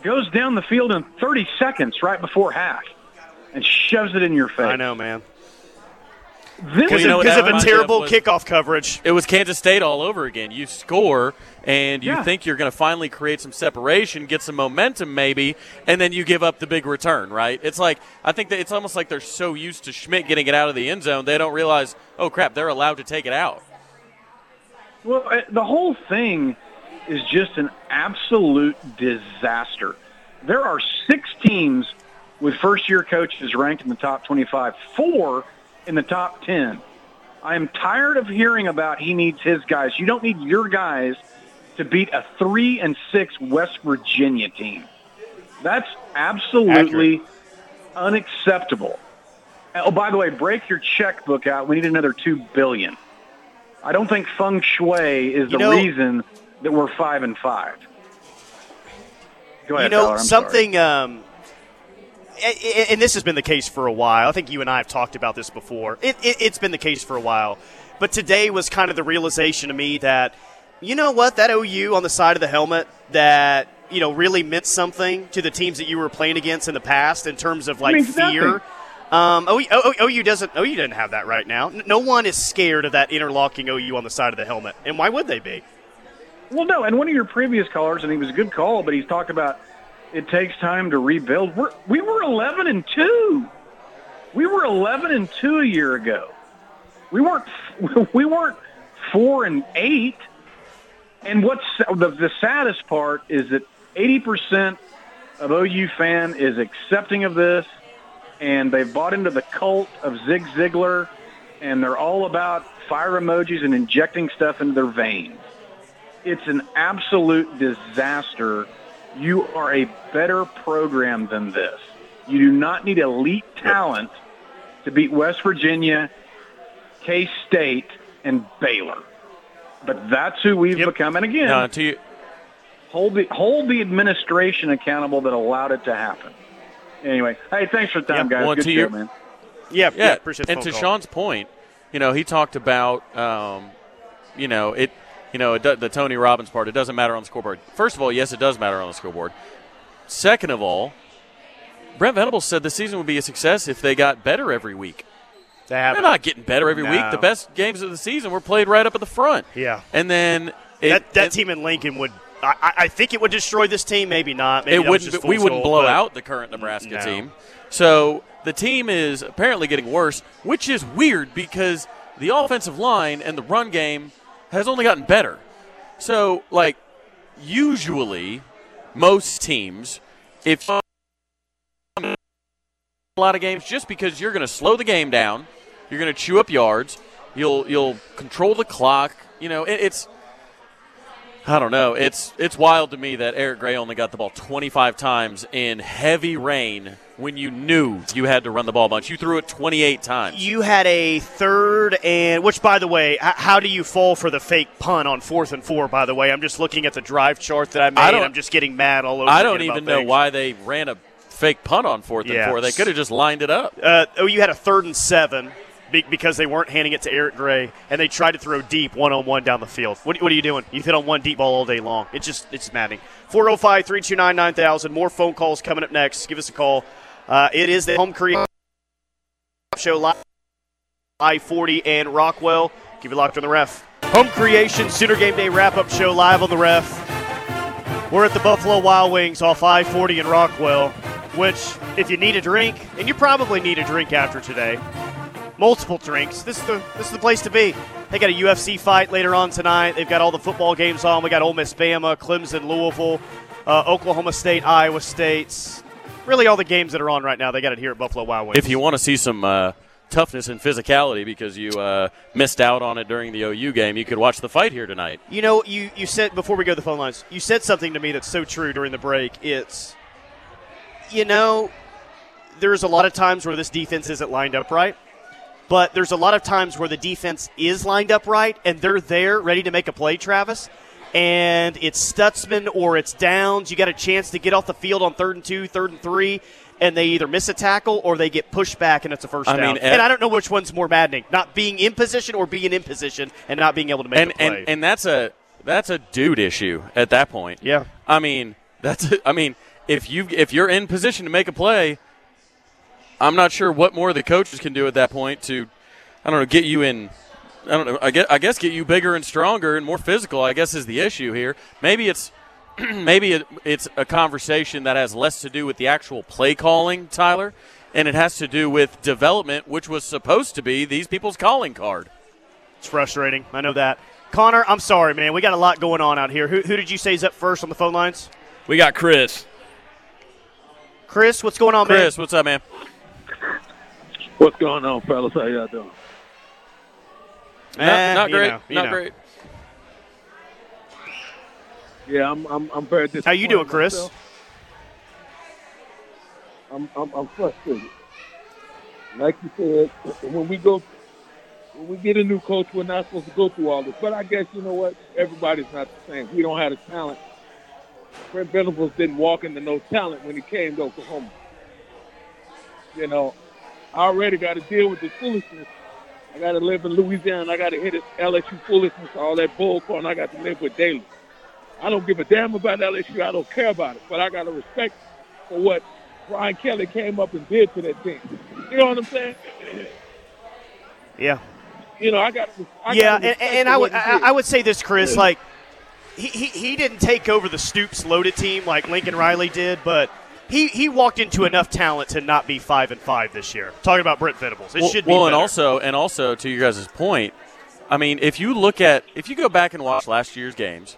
goes down the field in 30 seconds right before half and shoves it in your face? I know, man. This Because you know of, a reminds me of terrible was- kickoff coverage. It was Kansas State all over again. You score, and you Yeah. think you're going to finally create some separation, get some momentum, maybe, and then you give up the big return. Right? It's like I think that it's almost like they're so used to Schmidt getting it out of the end zone, they don't realize, oh crap, they're allowed to take it out. Well, uh, the whole thing is just an absolute disaster. There are six teams with first year coaches ranked in the top 25, four in the top 10. I am tired of hearing about he needs his guys. You don't need your guys to beat a 3 and 6 West Virginia team. That's absolutely unacceptable. Oh, by the way, break your checkbook out. We need another 2 billion. I don't think feng shui is You the know- reason that we're 5 and 5. Go ahead, you know Tyler, something um and this has been the case for a while. I think you and i have talked about this before. It, it, it's been the case for a while. But today was kind of the realization to me that you know what that ou on the side of the helmet that you know really meant something to the teams that you were playing against in the past in terms of like fear. Um, OU, OU OU doesn't OU doesn't have that right now. No one is scared of that interlocking OU on the side of the helmet, and why would they be? Well, no, and one of your previous callers, and he was a good call, but he's talked about it takes time to rebuild. We're, we were 11 and 2. We were 11 and 2 a year ago. We weren't we weren't 4 and 8. And what's the, the saddest part is that 80% of OU fan is accepting of this and they've bought into the cult of Zig Ziglar and they're all about fire emojis and injecting stuff into their veins. It's an absolute disaster. You are a better program than this. You do not need elite talent to beat West Virginia, K State, and Baylor. But that's who we've Yep. become. And again, No, to you, hold the hold the administration accountable that allowed it to happen. Anyway, hey, thanks for the time, Yeah, guys. well, Good to show, your- man. Yeah, yeah. appreciate the and to call. Sean's point, you know, he talked about, um, you know, it, you know, do- the Tony Robbins part. It doesn't matter on the scoreboard. First of all, yes, it does matter on the scoreboard. Second of all, Brent Venables said the season would be a success if they got better every week. They They're haven't. getting better every week. The best games of the season were played right up at the front. Yeah. and then it, that that it- team in Lincoln would. I, I- think it would destroy this team. Maybe not. Maybe it wouldn't. just We wouldn't blow out the current Nebraska No. team. So the team is apparently getting worse, which is weird because the offensive line and the run game has only gotten better. So, like, usually, most teams, if a lot of games, just because you're going to slow the game down, you're going to chew up yards, you'll you'll control the clock. You know, it, it's I don't know. It's it's wild to me that Eric Gray only got the ball 25 times in heavy rain when you knew you had to run the ball a bunch. You threw it 28 times. You had a third and which, by the way, how do you fall for the fake punt on fourth and four? By the way, I'm just looking at the drive chart that I made. I don't, I'm just getting mad all over. I don't even know why they ran a fake punt on fourth yeah. and four. They could have just lined it up. Uh, oh, you had a third and seven because they weren't handing it to Eric Gray, and they tried to throw deep one on one down the field. What, what, are you doing? You hit on one deep ball all day long. It's just it's maddening. 405 329 9000. More phone calls coming up next. Give us a call. Uh, it is the Home Creation Show live I 40 and Rockwell. Keep it locked on the ref. Home Creation Sooner Game Day wrap up show live on the ref. We're at the Buffalo Wild Wings off I 40 and Rockwell, which, if you need a drink, and you probably need a drink after today, multiple drinks. This is the this is the place to be. They got a UFC fight later on tonight. They've got all the football games on. We got Ole Miss, Bama, Clemson, Louisville, uh, Oklahoma State, Iowa State. Really, all the games that are on right now. They got it here at Buffalo Wild Wings. If you want to see some uh, toughness and physicality because you uh, missed out on it during the OU game, you could watch the fight here tonight. You know, you you said before we go to the phone lines, you said something to me that's so true during the break. It's you know, there's a lot of times where this defense isn't lined up right but there's a lot of times where the defense is lined up right and they're there ready to make a play, Travis. And it's Stutsman or it's Downs. You got a chance to get off the field on third and two, third and three, and they either miss a tackle or they get pushed back and it's a first I down. Mean, eh, and I don't know which one's more maddening: not being in position or being in position and not being able to make and, a play. And, and that's a that's a dude issue at that point. Yeah. I mean, that's a, I mean, if you if you're in position to make a play, I'm not sure what more the coaches can do at that point to, I don't know, get you in. I don't know. I guess, I guess get you bigger and stronger and more physical. I guess is the issue here. Maybe it's maybe it, it's a conversation that has less to do with the actual play calling, Tyler, and it has to do with development, which was supposed to be these people's calling card. It's frustrating. I know that. Connor, I'm sorry, man. We got a lot going on out here. Who, who did you say is up first on the phone lines? We got Chris. Chris, what's going on, Chris, man? Chris, what's up, man? What's going on, fellas? How y'all doing? Eh, not, great. Know, not know. great. Yeah, I'm. I'm. I'm very disappointed. How you doing, Chris? Myself. I'm, I'm. I'm frustrated. Like you said, when we go, when we get a new coach, we're not supposed to go through all this. But I guess you know what? Everybody's not the same. We don't have the talent. Brent Venables didn't walk into no talent when he came to Oklahoma. You know, I already got to deal with the foolishness. I got to live in Louisiana. I got to hit it LSU foolishness, all that bullcrap. I got to live with daily. I don't give a damn about LSU. I don't care about it. But I got to respect for what Brian Kelly came up and did to that team. You know what I'm saying? Yeah. You know, I got. I yeah, and, and I would I, I, would say this, Chris. Like, he, he he didn't take over the Stoops loaded team like Lincoln Riley did, but he he walked into enough talent to not be five and five this year. Talking about Brent Venables, it well, should be. Well, better. and also and also to you guys' point, I mean, if you look at if you go back and watch last year's games,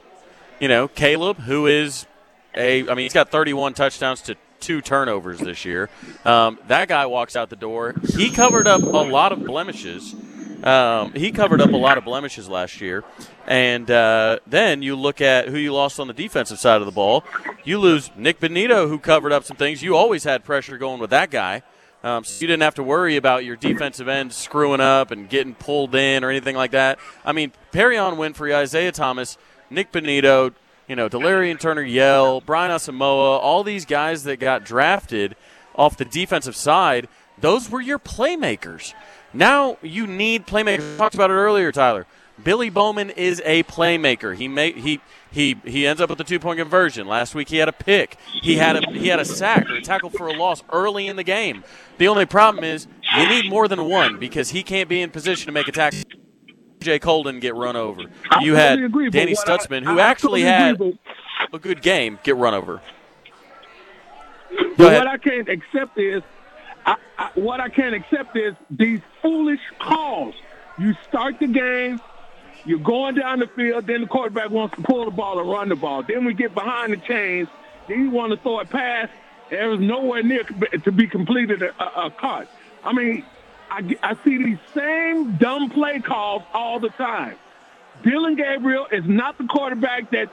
you know Caleb, who is a, I mean, he's got 31 touchdowns to two turnovers this year. Um, that guy walks out the door. He covered up a lot of blemishes. Um, he covered up a lot of blemishes last year. And uh, then you look at who you lost on the defensive side of the ball. You lose Nik Bonitto, who covered up some things. You always had pressure going with that guy. Um, so you didn't have to worry about your defensive end screwing up and getting pulled in or anything like that. I mean, Perrion Winfrey, Isaiah Thomas, Nik Bonitto, you know, Delarrin Turner Yell, Brian Asamoah, all these guys that got drafted off the defensive side, those were your playmakers. Now you need playmakers. We talked about it earlier, Tyler. Billy Bowman is a playmaker. He may, he he he ends up with a two point conversion. Last week he had a pick. He had a he had a sack or a tackle for a loss early in the game. The only problem is you need more than one because he can't be in position to make a tackle. Jay Colden get run over. You had agree, Danny Stutsman, who I, actually had agree, a good game, get run over. But what I can't accept is, I, what I can't accept is these foolish calls. You start the game, you're going down the field, then the quarterback wants to pull the ball or run the ball. Then we get behind the chains. Then you want to throw a pass. There was nowhere near to be completed a, a, a cut. I mean, I, I see these same dumb play calls all the time. Dillon Gabriel is not the quarterback that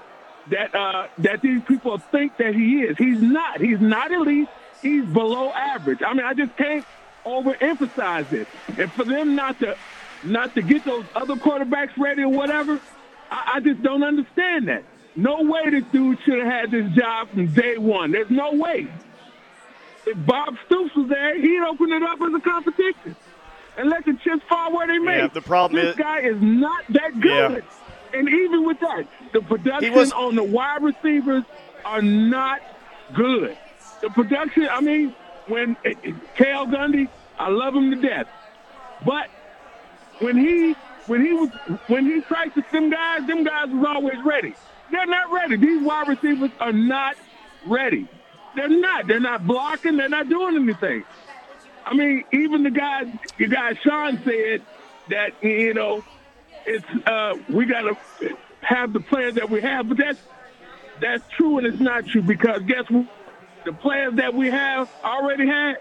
that uh, that these people think that he is. He's not. He's not elite. He's below average. I mean, I just can't overemphasize this. And for them not to not to get those other quarterbacks ready or whatever, I, I just don't understand that. No way this dude should have had this job from day one. There's no way. If Bob Stoops was there, he'd open it up as a competition and let the chips fall where they may. Yeah, the problem this is guy is not that good. Yeah. And even with that, the production was- on the wide receivers are not good. The production, I mean, when eh, eh, Cale Gundy, I love him to death, but when he when he was when he practiced them guys, them guys was always ready. They're not ready. These wide receivers are not ready. They're not. They're not blocking. They're not doing anything. I mean, even the guy, the guy Sean said that you know, it's uh, we got to have the players that we have, but that's that's true and it's not true because guess what? The players that we have already had.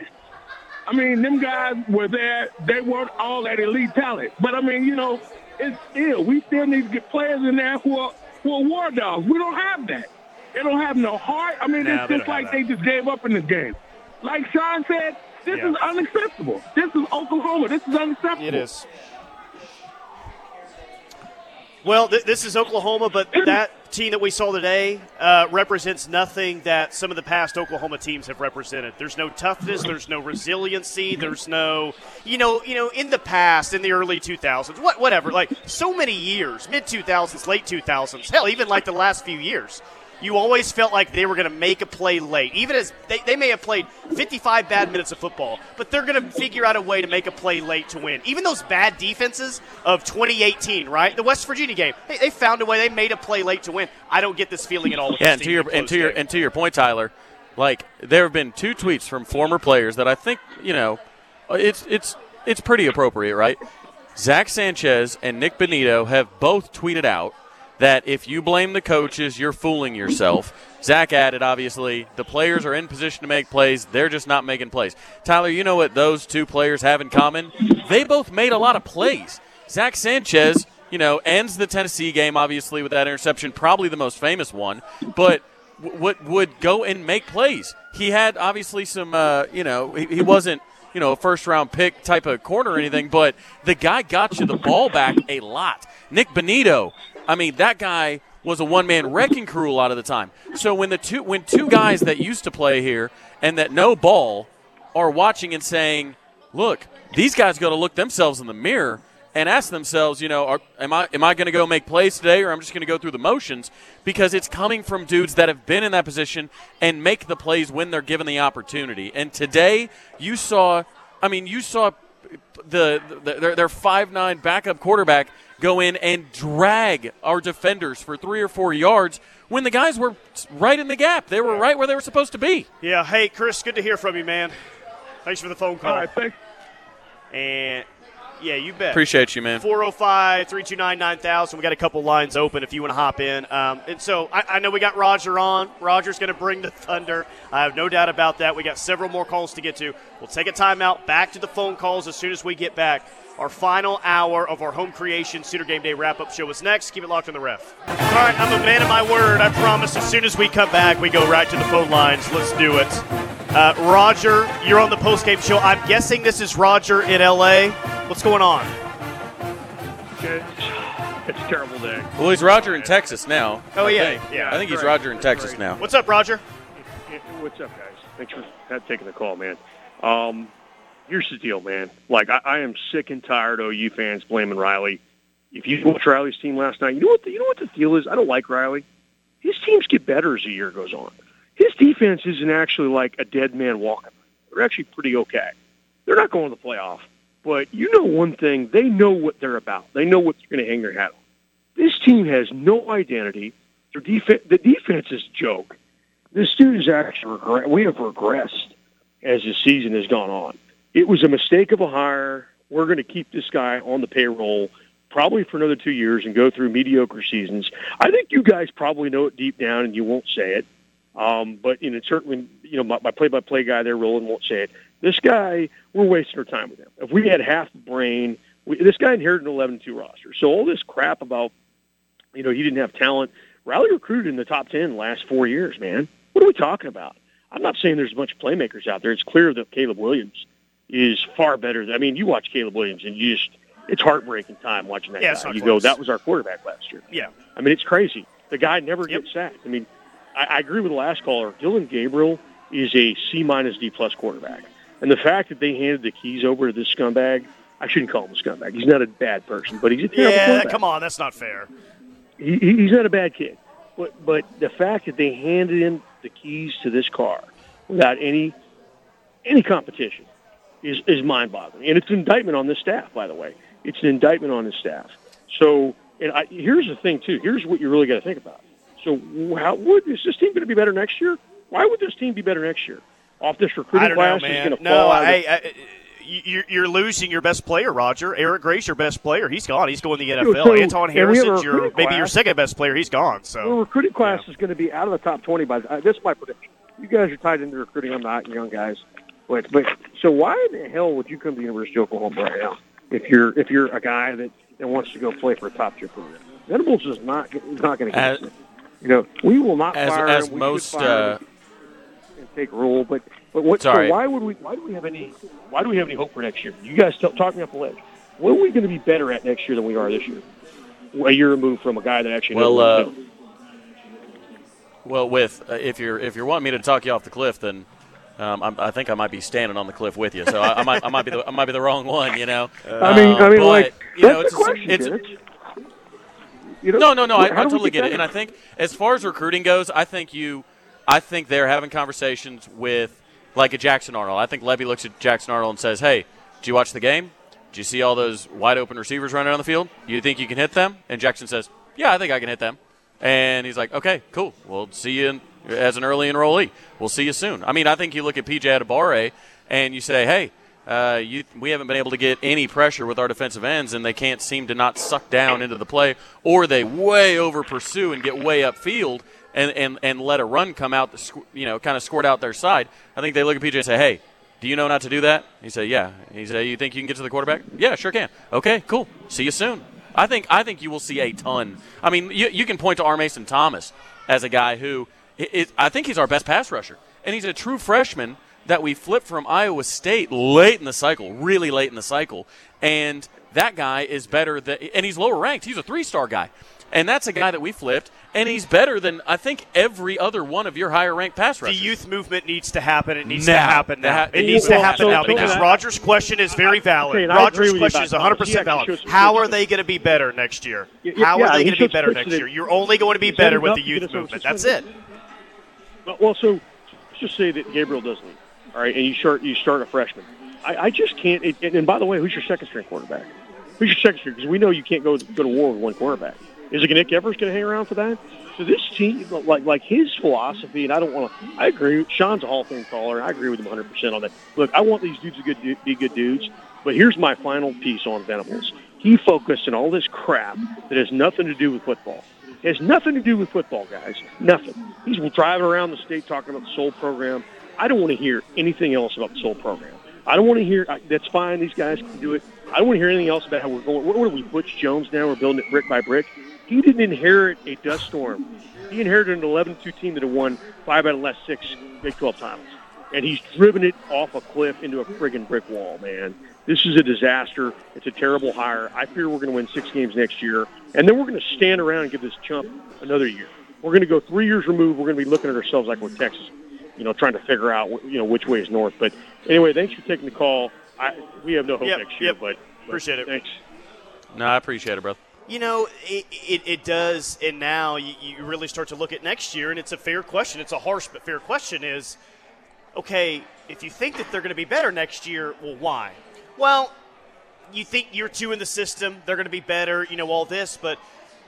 I mean, them guys were there. They weren't all that elite talent, but I mean, you know, it's still we still need to get players in there who are who are war dogs. We don't have that. They don't have no heart. I mean, Nah, it's just like they just gave up in this game. Like Sean said, this Yeah. is unacceptable. This is Oklahoma. This is unacceptable. It is. Well, th- this is Oklahoma, but that team that we saw today uh, represents nothing that some of the past Oklahoma teams have represented. There's no toughness. There's no resiliency. There's no, you know, you know, in the past, in the early 2000s, what, whatever, like so many years, mid 2000s, late 2000s, hell, even like the last few years. You always felt like they were going to make a play late. Even as they, they may have played 55 bad minutes of football, but they're going to figure out a way to make a play late to win. Even those bad defenses of 2018, right? The West Virginia game, they, they found a way. They made a play late to win. I don't get this feeling at all. Yeah, and to your and to your game. and to your point, Tyler, like there have been two tweets from former players that I think you know, it's it's it's pretty appropriate, right? Zach Sanchez and Nik Bonitto have both tweeted out that if you blame the coaches, you're fooling yourself. Zach added, obviously, the players are in position to make plays. They're just not making plays. Tyler, you know what those two players have in common? They both made a lot of plays. Zach Sanchez, you know, ends the Tennessee game, obviously, with that interception, probably the most famous one, but would would go and make plays. He had obviously some, uh, you know, he, he wasn't, you know, a first round pick type of corner or anything, but the guy got you the ball back a lot. Nik Bonitto, I mean, that guy was a one man wrecking crew a lot of the time. So when the two when two guys that used to play here and that know ball are watching and saying, "Look, these guys got to look themselves in the mirror." and ask themselves, you know, are, am I am I going to go make plays today, or I'm just going to go through the motions? Because it's coming from dudes that have been in that position and make the plays when they're given the opportunity. And today, you saw, I mean, you saw the, the their, five nine backup quarterback go in and drag our defenders for three or four yards when the guys were right in the gap. They were right where they were supposed to be. Yeah. Hey, Chris, good to hear from you, man. Thanks for the phone call. All right, thanks. And yeah, you bet. Appreciate you, man. 405 329 9000. We got a couple lines open if you want to hop in. Um, and so I, I know we got Roger on. Roger's going to bring the Thunder. I have no doubt about that. We got several more calls to get to. We'll take a timeout, back to the phone calls as soon as we get back. Our final hour of our home creation Sooner Game Day wrap up show is next. Keep it locked on the ref. All right, I'm a man of my word. I promise as soon as we come back, we go right to the phone lines. Let's do it. Uh, Roger, you're on the post game show. I'm guessing this is Roger in LA. What's going on? It's, it's a terrible day. Well, he's Roger in Texas now. Oh, I yeah, think. yeah. I think he's Roger in Texas now. What's up, Roger? What's up, guys? Thanks for taking the call, man. Um, here's the deal, man. Like, I, I am sick and tired of OU fans blaming Riley. If you watched Riley's team last night, you know what the, you know what the deal is? I don't like Riley. His teams get better as the year goes on. His defense isn't actually like a dead man walking. They're actually pretty okay. They're not going to the playoff, but you know one thing: they know what they're about. They know what they're going to hang their hat on. This team has no identity. Their defense, the defense is a joke. This dude is actually regret. We have regressed as the season has gone on. It was a mistake of a hire. We're going to keep this guy on the payroll probably for another two years and go through mediocre seasons. I think you guys probably know it deep down, and you won't say it. Um, but you know, certainly, you know, my, my play-by-play guy there, Roland, won't say it. This guy, we're wasting our time with him. If we had half the brain, we, this guy inherited an 11-2 roster. So all this crap about You know, he didn't have talent. Riley recruited in the top 10 last four years, man. What are we talking about? I'm not saying there's a bunch of playmakers out there. It's clear that Caleb Williams is far better. Than, I mean, you watch Caleb Williams and you just, it's heartbreaking time watching that Yeah, guy. You close. go, that was our quarterback last year. Yeah. I mean, it's crazy. The guy never Yep. gets sacked. I mean, I, I agree with the last caller. Dillon Gabriel is a C minus D plus quarterback, and the fact that they handed the keys over to this scumbag, I shouldn't call him a scumbag. He's not a bad person, but he's a terrible Yeah, quarterback. come on, that's not fair. He, he- he's not a bad kid, but but the fact that they handed him the keys to this car without any any competition is is mind boggling, and it's an indictment on this staff. By the way, it's an indictment on this staff. So, and I, here's the thing too. Here's what you really got to think about. So, how would is this team going to be better next year? Why would this team be better next year? Off this recruiting I know, class is going to No, fall. out of I, I, you're, you're losing your best player, Roger. Eric Gray's your best player. He's gone. He's going to the NFL. so- Anton and we have a Harrison's your maybe your second best player. He's gone. So the recruiting class is going to be out of the top 20 by uh, this is my prediction. You guys are tied into recruiting. I'm not young guys. But, but so why in the hell would you come to the University of Oklahoma right now if you're if you're a guy that, that wants to go play for a top tier program? Venables is not is not going to get it. You know, we will not as- fire as him. We most, fire uh, him and take rule. But but what? Sorry. So why would we? Why do we have any? Why do we have any hope for next year? You guys tell, talk me off the ledge. What are we going to be better at next year than we are this year? A year removed from a guy that actually Well, uh. Well, with uh, if you're if you're wanting me to talk you off the cliff, then um, I'm, I think I might be standing on the cliff with you. So I, I might I might be the I might be the wrong one. You know. I mean, I mean, but, like you know, it's a- question. it's a- Dennis. You know, No, no, no. I, I totally get it, and I think as far as recruiting goes, I think you, I think they're having conversations with like a Jackson Arnold. I think Lebby looks at Jackson Arnold and says, "Hey, did you watch the game? Did you see all those wide open receivers running on the field? You think you can hit them?" And Jackson says, "Yeah, I think I can hit them." And he's like, "Okay, cool. We'll see you in, as an early enrollee. We'll see you soon." I mean, I think you look at PJ Adebawore and you say, "Hey." Uh, you, we haven't been able to get any pressure with our defensive ends, and they can't seem to not suck down into the play, or they way over pursue and get way upfield and, and, and let a run come out, you know, kind of squirt out their side. I think they look at PJ and say, "Hey, do you know not to do that?" He said, "Yeah." He said, "You think you can get to the quarterback?" "Yeah, sure can." "Okay, cool. See you soon." I think I think you will see a ton. I mean, you, you can point to R. Mason Thomas as a guy who i- is, I think he's our best pass rusher, and he's a true freshman that we flipped from Iowa State late in the cycle, really late in the cycle, and that guy is better than, and he's lower ranked. He's a three star guy, and that's a guy that we flipped, and he's better than I think every other one of your higher ranked pass rushers. the youth movement needs to happen. It needs Now. to happen now. That- It needs to happen so- now because so- Roger's question is very valid. Okay, and I agree Roger's question is 100 percent valid. he How are they going to be better next year? How yeah, are they going to be better Christian next year? You're only going to be better with the youth movement. That's it. Well, well, so let's just say that Gabriel does leave, all right, and you start you start a freshman. I, I just can't. It, and, and by the way, who's your second string quarterback? Who's your second string? Because we know you can't go go to war with one quarterback. Is it Nick Evers going to hang around for that? So this team, like like his philosophy, and I don't want to. I agree. Sean's a Hall of Fame caller. and I agree with him 100 percent on that. Look, I want these dudes to good, be good dudes. But here's my final piece on Venables. He focused on all this crap that has nothing to do with football. It has nothing to do with football, guys. Nothing. He's driving around the state talking about the Soul program. I don't want to hear anything else about the Soul program. I don't want to hear. That's fine. These guys can do it. I don't want to hear anything else about how we're going. What, what are we, Butch Jones? Now we're building it brick by brick. He didn't inherit a dust storm. He inherited an 11-2 team that had won five out of the last six Big 12 titles, and he's driven it off a cliff into a friggin' brick wall, man. This is a disaster. It's a terrible hire. I fear we're going to win six games next year, and then we're going to stand around and give this chump another year. We're going to go three years removed. We're going to be looking at ourselves like we're Texas, you know, trying to figure out, you know, which way is north. But anyway, thanks for taking the call. I, we have no hope Yep, next year, yep. but, but Appreciate it. Thanks. no, I appreciate it, brother. You know, it, it, it does, and now you, you really start to look at next year, and it's a fair question. It's a harsh but fair question is, okay, if you think that they're going to be better next year, well, why? Well, you think year two in the system, they're going to be better, you know, all this, but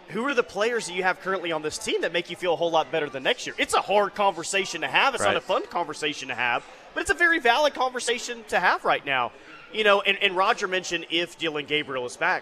who are the players that you have currently on this team that make you feel a whole lot better than next year? It's a hard conversation to have. It's not a fun conversation to have, but it's a very valid conversation to have right now. You know, and, and Roger mentioned if Dillon Gabriel is back.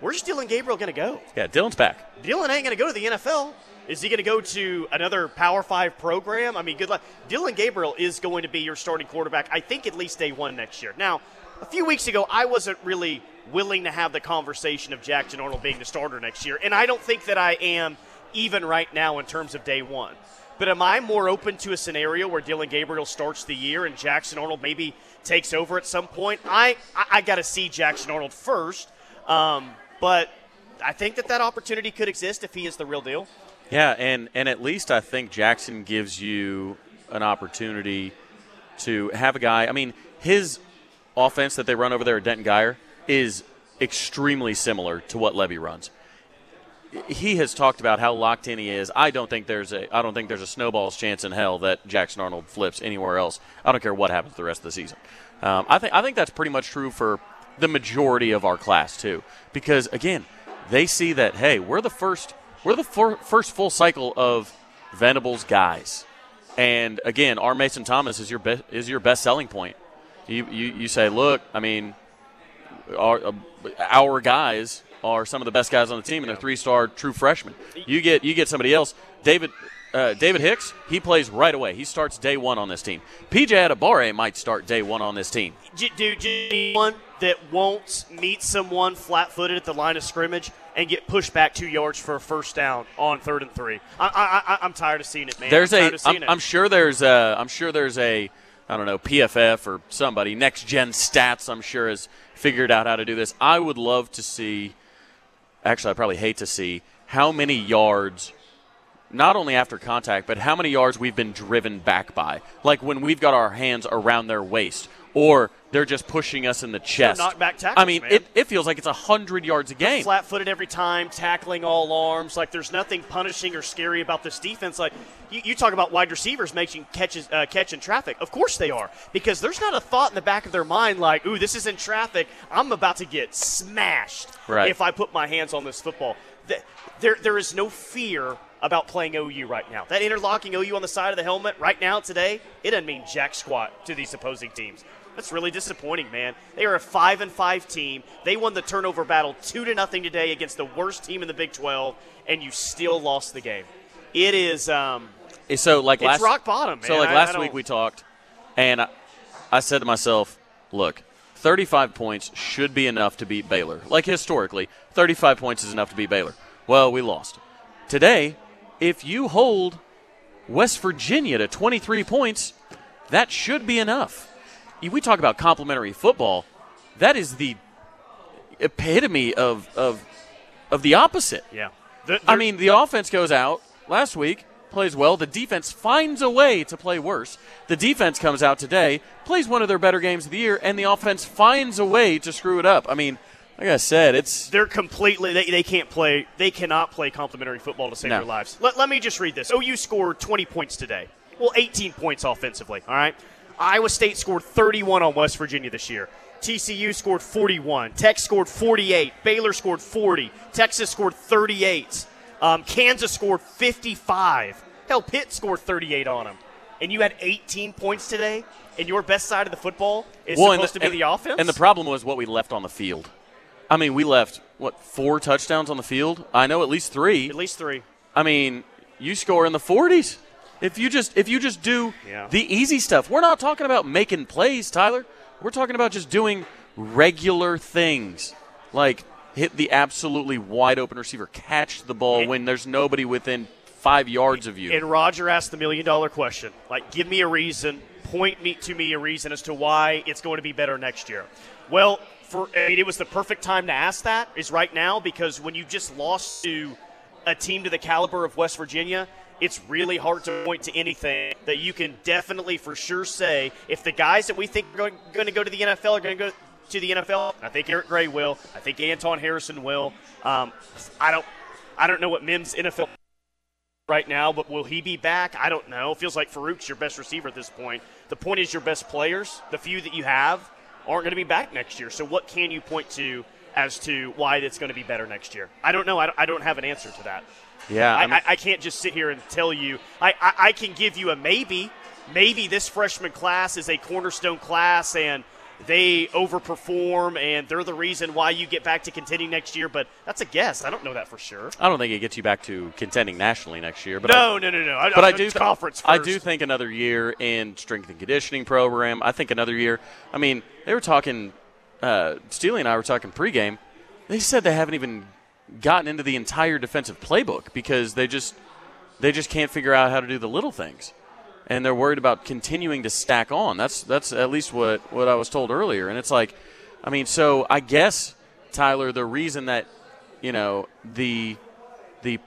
Where's Dillon Gabriel going to go? Yeah, Dillon's back. Dillon ain't going to go to the NFL. Is he going to go to another Power Five program? I mean, good luck. Dillon Gabriel is going to be your starting quarterback, I think, at least day one next year. Now, a few weeks ago, I wasn't really willing to have the conversation of Jackson Arnold being the starter next year, and I don't think that I am even right now in terms of day one. But am I more open to a scenario where Dillon Gabriel starts the year and Jackson Arnold maybe takes over at some point? I I, I got to see Jackson Arnold first, um, but I think that that opportunity could exist if he is the real deal. Yeah, and and at least I think Jackson gives you an opportunity to have a guy. I mean, his offense that they run over there at Denton Guyer is extremely similar to what Lebby runs. He has talked about how locked in he is. I don't think there's a I don't think there's a snowball's chance in hell that Jackson Arnold flips anywhere else. I don't care what happens the rest of the season. Um, I think I think that's pretty much true for the majority of our class too, because again, they see that hey, we're the first we're the for, first full cycle of Venables guys, and again, our Mason Thomas is your be- is your best selling point. You, you you say, look, I mean, our uh, our guys are some of the best guys on the team, and they're three star true freshmen. You get you get somebody else, David. Uh, David Hicks, he plays right away. He starts day one on this team. PJ Adebawore might start day one on this team. Dude, one that won't meet someone flat footed at the line of scrimmage and get pushed back two yards for a first down on third and three. I, I, am tired of seeing it, man. There's I'm a. I'm, I'm sure there's a. I'm sure there's a. I don't know PFF or somebody next gen stats. I'm sure has figured out how to do this. I would love to see. Actually, I probably hate to see how many yards. Not only after contact, but how many yards we've been driven back by. Like when we've got our hands around their waist, or they're just pushing us in the chest. Knockback tackles. I mean, it, it feels like it's hundred yards a game. Flat footed every time, tackling all arms. Like there's nothing punishing or scary about this defense. Like you, you talk about wide receivers making catches, uh, catch in traffic. Of course they are, because there's not a thought in the back of their mind like, "Ooh, this is in traffic. I'm about to get smashed right. if I put my hands on this football." There, there is no fear about playing OU right now. That interlocking OU on the side of the helmet right now today, it doesn't mean jack squat to these opposing teams. That's really disappointing, man. They are a five and five team. They won the turnover battle two to nothing today against the worst team in the Big Twelve, and you still lost the game. It is. Um, so like it's last rock bottom. Man. So like I, last I week we talked, and I, I said to myself, look. 35 points should be enough to beat Baylor. Like historically, 35 points is enough to beat Baylor. Well, we lost. Today, if you hold West Virginia to 23 points, that should be enough we talk about complementary football. That is the epitome of of of the opposite. Yeah. The, I mean, the offense goes out last week, plays well. The defense finds a way to play worse. The defense comes out today, plays one of their better games of the year, and the offense finds a way to screw it up. I mean, like I said, it's they're completely they, they can't play they cannot play complimentary football to save no. their lives. Let, let me just read this. OU scored 20 points today. Well, 18 points offensively. All right. Iowa State scored 31 on West Virginia this year. TCU scored 41. Tech scored 48. Baylor scored 40. Texas scored 38. Um, Kansas scored 55. Hell, Pitt scored 38 on them. And you had 18 points today, and your best side of the football is well, supposed the, to be and, the offense? And the problem was what we left on the field. I mean, we left, what, four touchdowns on the field? I know at least three. At least three. I mean, you score in the 40s. If you just if you just do yeah. the easy stuff, we're not talking about making plays, Tyler. We're talking about just doing regular things, like hit the absolutely wide open receiver, catch the ball when there's nobody within five yards of you. And Roger asked the million dollar question, like, give me a reason, point me to me a reason as to why it's going to be better next year. Well, for I mean, it was the perfect time to ask that is right now because when you just lost to a team to the caliber of West Virginia it's really hard to point to anything that you can definitely for sure say if the guys that we think are going, going to go to the NFL are going to go to the NFL. I think Eric Gray will. I think Anton Harrison will. Um, I don't. I don't know what Mims NFL right now, but will he be back? I don't know. It Feels like Farooq's your best receiver at this point. The point is your best players, the few that you have, aren't going to be back next year. So what can you point to as to why it's going to be better next year? I don't know. I don't have an answer to that. Yeah, I, I, I, can't just sit here and tell you. I, I, I can give you a maybe. Maybe this freshman class is a cornerstone class and they overperform and they're the reason why you get back to contending next year. But that's a guess. I don't know that for sure. I don't think it gets you back to contending nationally next year. But no, I, no, no, no. I, but I, do conference. First. I do think another year in strength and conditioning program. I think another year. I mean, they were talking uh, Steely and I were talking pregame. They said they haven't even gotten into the entire defensive playbook because they just they just can't figure out how to do the little things, and they're worried about continuing to stack on. That's that's at least what what I was told earlier, and it's like, I mean, so I guess Tyler, the reason that you know the the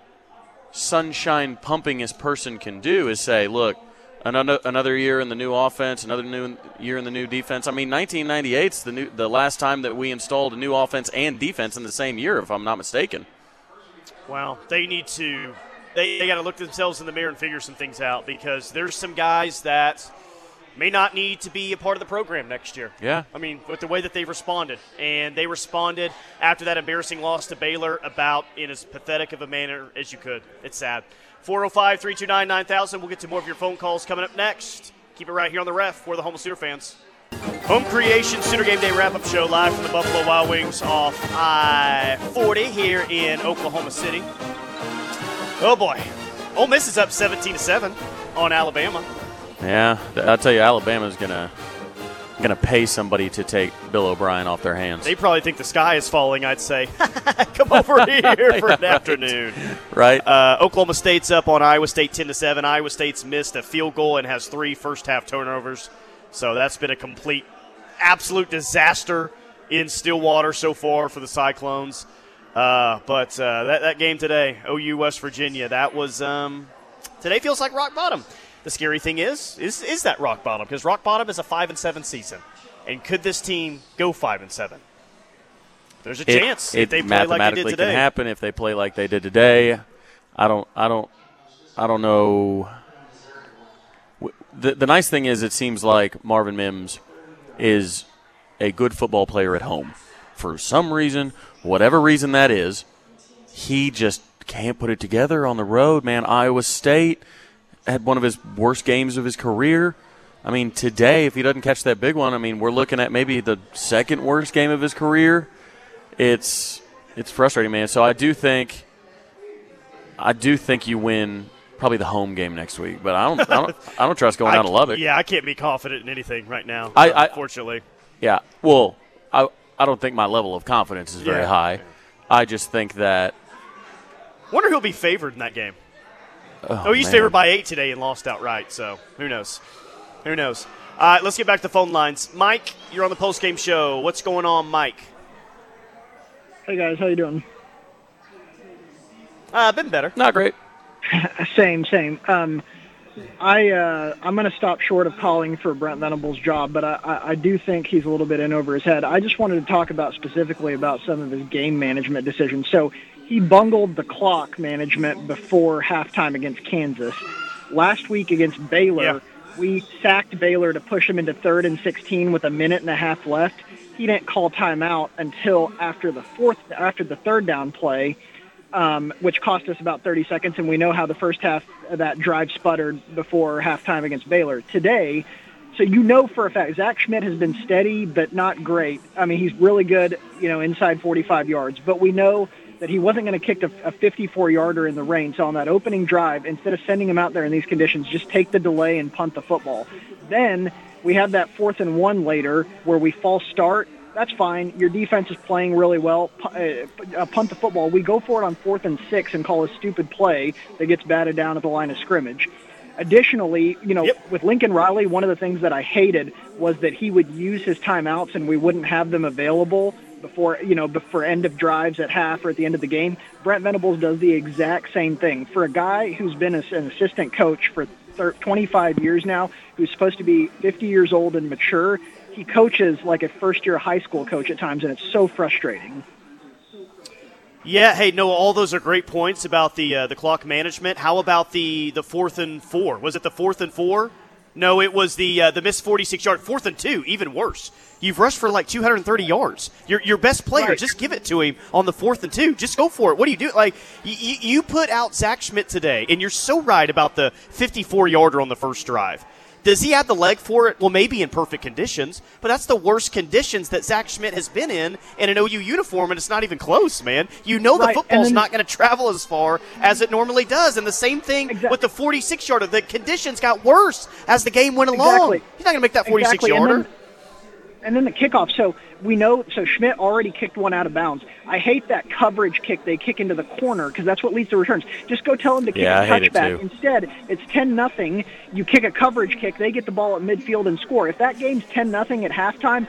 sunshine pumpingest person can do is say, look, another another year in the new offense, another new year in the new defense. I mean, 1998's the new the last time that we installed a new offense and defense in the same year, if I'm not mistaken. Well, they need to they, they got to look themselves in the mirror and figure some things out because there's some guys that may not need to be a part of the program next year. Yeah. I mean, with the way that they've responded. And they responded after that embarrassing loss to Baylor about in as pathetic of a manner as you could. It's sad. 405 329 9000. We'll get to more of your phone calls coming up next. Keep it right here on the ref for the Home Sooner fans. Home Creation Sooner Game Day wrap up show live from the Buffalo Wild Wings off I 40 here in Oklahoma City. Oh boy. Ole Miss is up 17 to 7 on Alabama. Yeah, I'll tell you, Alabama's gonna gonna pay somebody to take Bill O'Brien off their hands. They probably think the sky is falling. I'd say, come over here for an right. afternoon. Right. Uh, Oklahoma State's up on Iowa State 10 to 7. Iowa State's missed a field goal and has three first half turnovers. So that's been a complete, absolute disaster in Stillwater so far for the Cyclones. Uh, but uh, that, that game today, OU West Virginia, that was um, today feels like rock bottom. The scary thing is, is is that rock bottom? Because rock bottom is a five and seven season, and could this team go five and seven? There's a it, chance it if they play like they mathematically did today. can happen if they play like they did today. I don't. I don't. I don't know. The the nice thing is, it seems like Marvin Mims is a good football player at home. For some reason, whatever reason that is, he just can't put it together on the road. Man, Iowa State had one of his worst games of his career. I mean, today, if he doesn't catch that big one, I mean, we're looking at maybe the second worst game of his career. It's it's frustrating, man. So I do think I do think you win probably the home game next week, but I don't I don't, I don't trust going I- down to Lubbock. Yeah, I can't be confident in anything right now. I- I- unfortunately. Yeah. Well, I I don't think my level of confidence is very Yeah. high. I just think that Wonder who'll be favored in that game. Oh, Oh, he's man. favored by eight today and lost outright. So who knows? Who knows? All right, let's get back to the phone lines. Mike, you're on the post game show. What's going on, Mike? Hey guys, how you doing? Uh, been better. Not great. Same, same. Um, I uh, I'm going to stop short of calling for Brent Venable's job, but I, I, I do think he's a little bit in over his head. I just wanted to talk about specifically about some of his game management decisions. So he bungled the clock management before halftime against Kansas. Last week against Baylor, Yeah. we sacked Baylor to push him into third and 16 with a minute and a half left. He didn't call timeout until after the fourth, after the third down play um, which cost us about 30 seconds, and we know how the first half of that drive sputtered before halftime against Baylor. Today, so you know for a fact, Zach Schmidt has been steady but not great. I mean, he's really good, you know, inside 45 yards, but we know that he wasn't going to kick a, a 54-yarder in the rain. So on that opening drive, instead of sending him out there in these conditions, just take the delay and punt the football. Then we have that fourth and one later where we false start that's fine. Your defense is playing really well. Uh, uh, punt the football. We go for it on fourth and six and call a stupid play that gets batted down at the line of scrimmage. Additionally, you know, Yep. with Lincoln Riley, one of the things that I hated was that he would use his timeouts and we wouldn't have them available before, you know, before end of drives at half or at the end of the game. Brent Venables does the exact same thing. For a guy who's been an assistant coach for thir 25 years now, who's supposed to be 50 years old and mature, he coaches like a first year high school coach at times, and it's so frustrating. Yeah, hey, no, all those are great points about the uh, the clock management. How about the the fourth and four? Was it the fourth and four? No, it was the uh, the missed 46 yard fourth and two. Even worse, you've rushed for like 230 yards. Your your best player, Right. just give it to him on the fourth and two. Just go for it. What do you do? Like y- y- you put out Zach Schmidt today, and you're so right about the 54 yarder on the first drive. Does he have the leg for it? Well, maybe in perfect conditions, but that's the worst conditions that Zach Schmidt has been in in an OU uniform, and it's not even close, man. You know the Right, football's then- not going to travel as far as it normally does, and the same thing Exact- with the 46 yarder. The conditions got worse as the game went along. Exactly. He's not going to make that 46 Exactly, yarder. And then the kickoff. So we know. So Schmidt already kicked one out of bounds. I hate that coverage kick they kick into the corner because that's what leads to returns. Just go tell them to kick Yeah, a hate it touchback. Instead, it's ten nothing. You kick a coverage kick. They get the ball at midfield and score. If that game's ten nothing at halftime.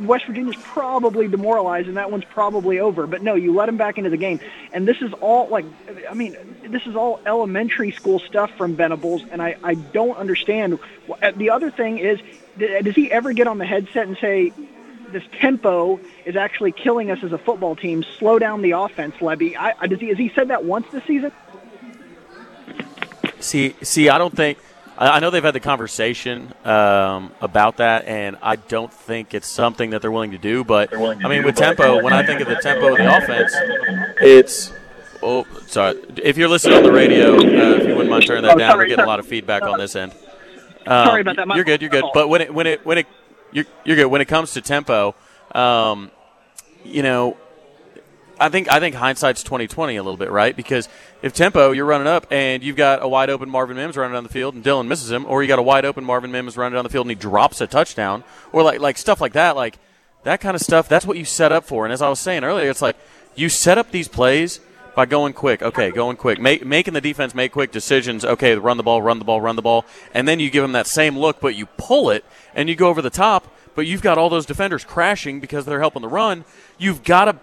West Virginia's probably demoralized, and that one's probably over. But no, you let them back into the game, and this is all like, I mean, this is all elementary school stuff from Venables, and I I don't understand. Uh, The other thing is, does he ever get on the headset and say, "This tempo is actually killing us as a football team. Slow down the offense, Lebby"? I, does he has he said that once this season? See, see, I don't think. I I know they've had the conversation um, about that, and I don't think it's something that they're willing to do. But I mean, with tempo, when I think of the tempo of the offense, it's. Oh, sorry. If you're listening on the radio, uh, if you wouldn't mind turning that Oh, down, sorry, we're getting sorry. a lot of feedback on this end. Um, Sorry about that. My You're good. You're good. But when it when it when it you're, you're good. When it comes to tempo, um, you know, I think I think hindsight's twenty twenty a little bit, right? Because if tempo, you're running up and you've got a wide open Marvin Mims running down the field and Dillon misses him, or you got a wide open Marvin Mims running down the field and he drops a touchdown, or like like stuff like that, like that kind of stuff. That's what you set up for. And as I was saying earlier, it's like you set up these plays by going quick. Okay, going quick, make, making the defense make quick decisions. Okay, run the ball, run the ball, run the ball, and then you give them that same look, but you pull it and you go over the top. But you've got all those defenders crashing because they're helping the run. You've got to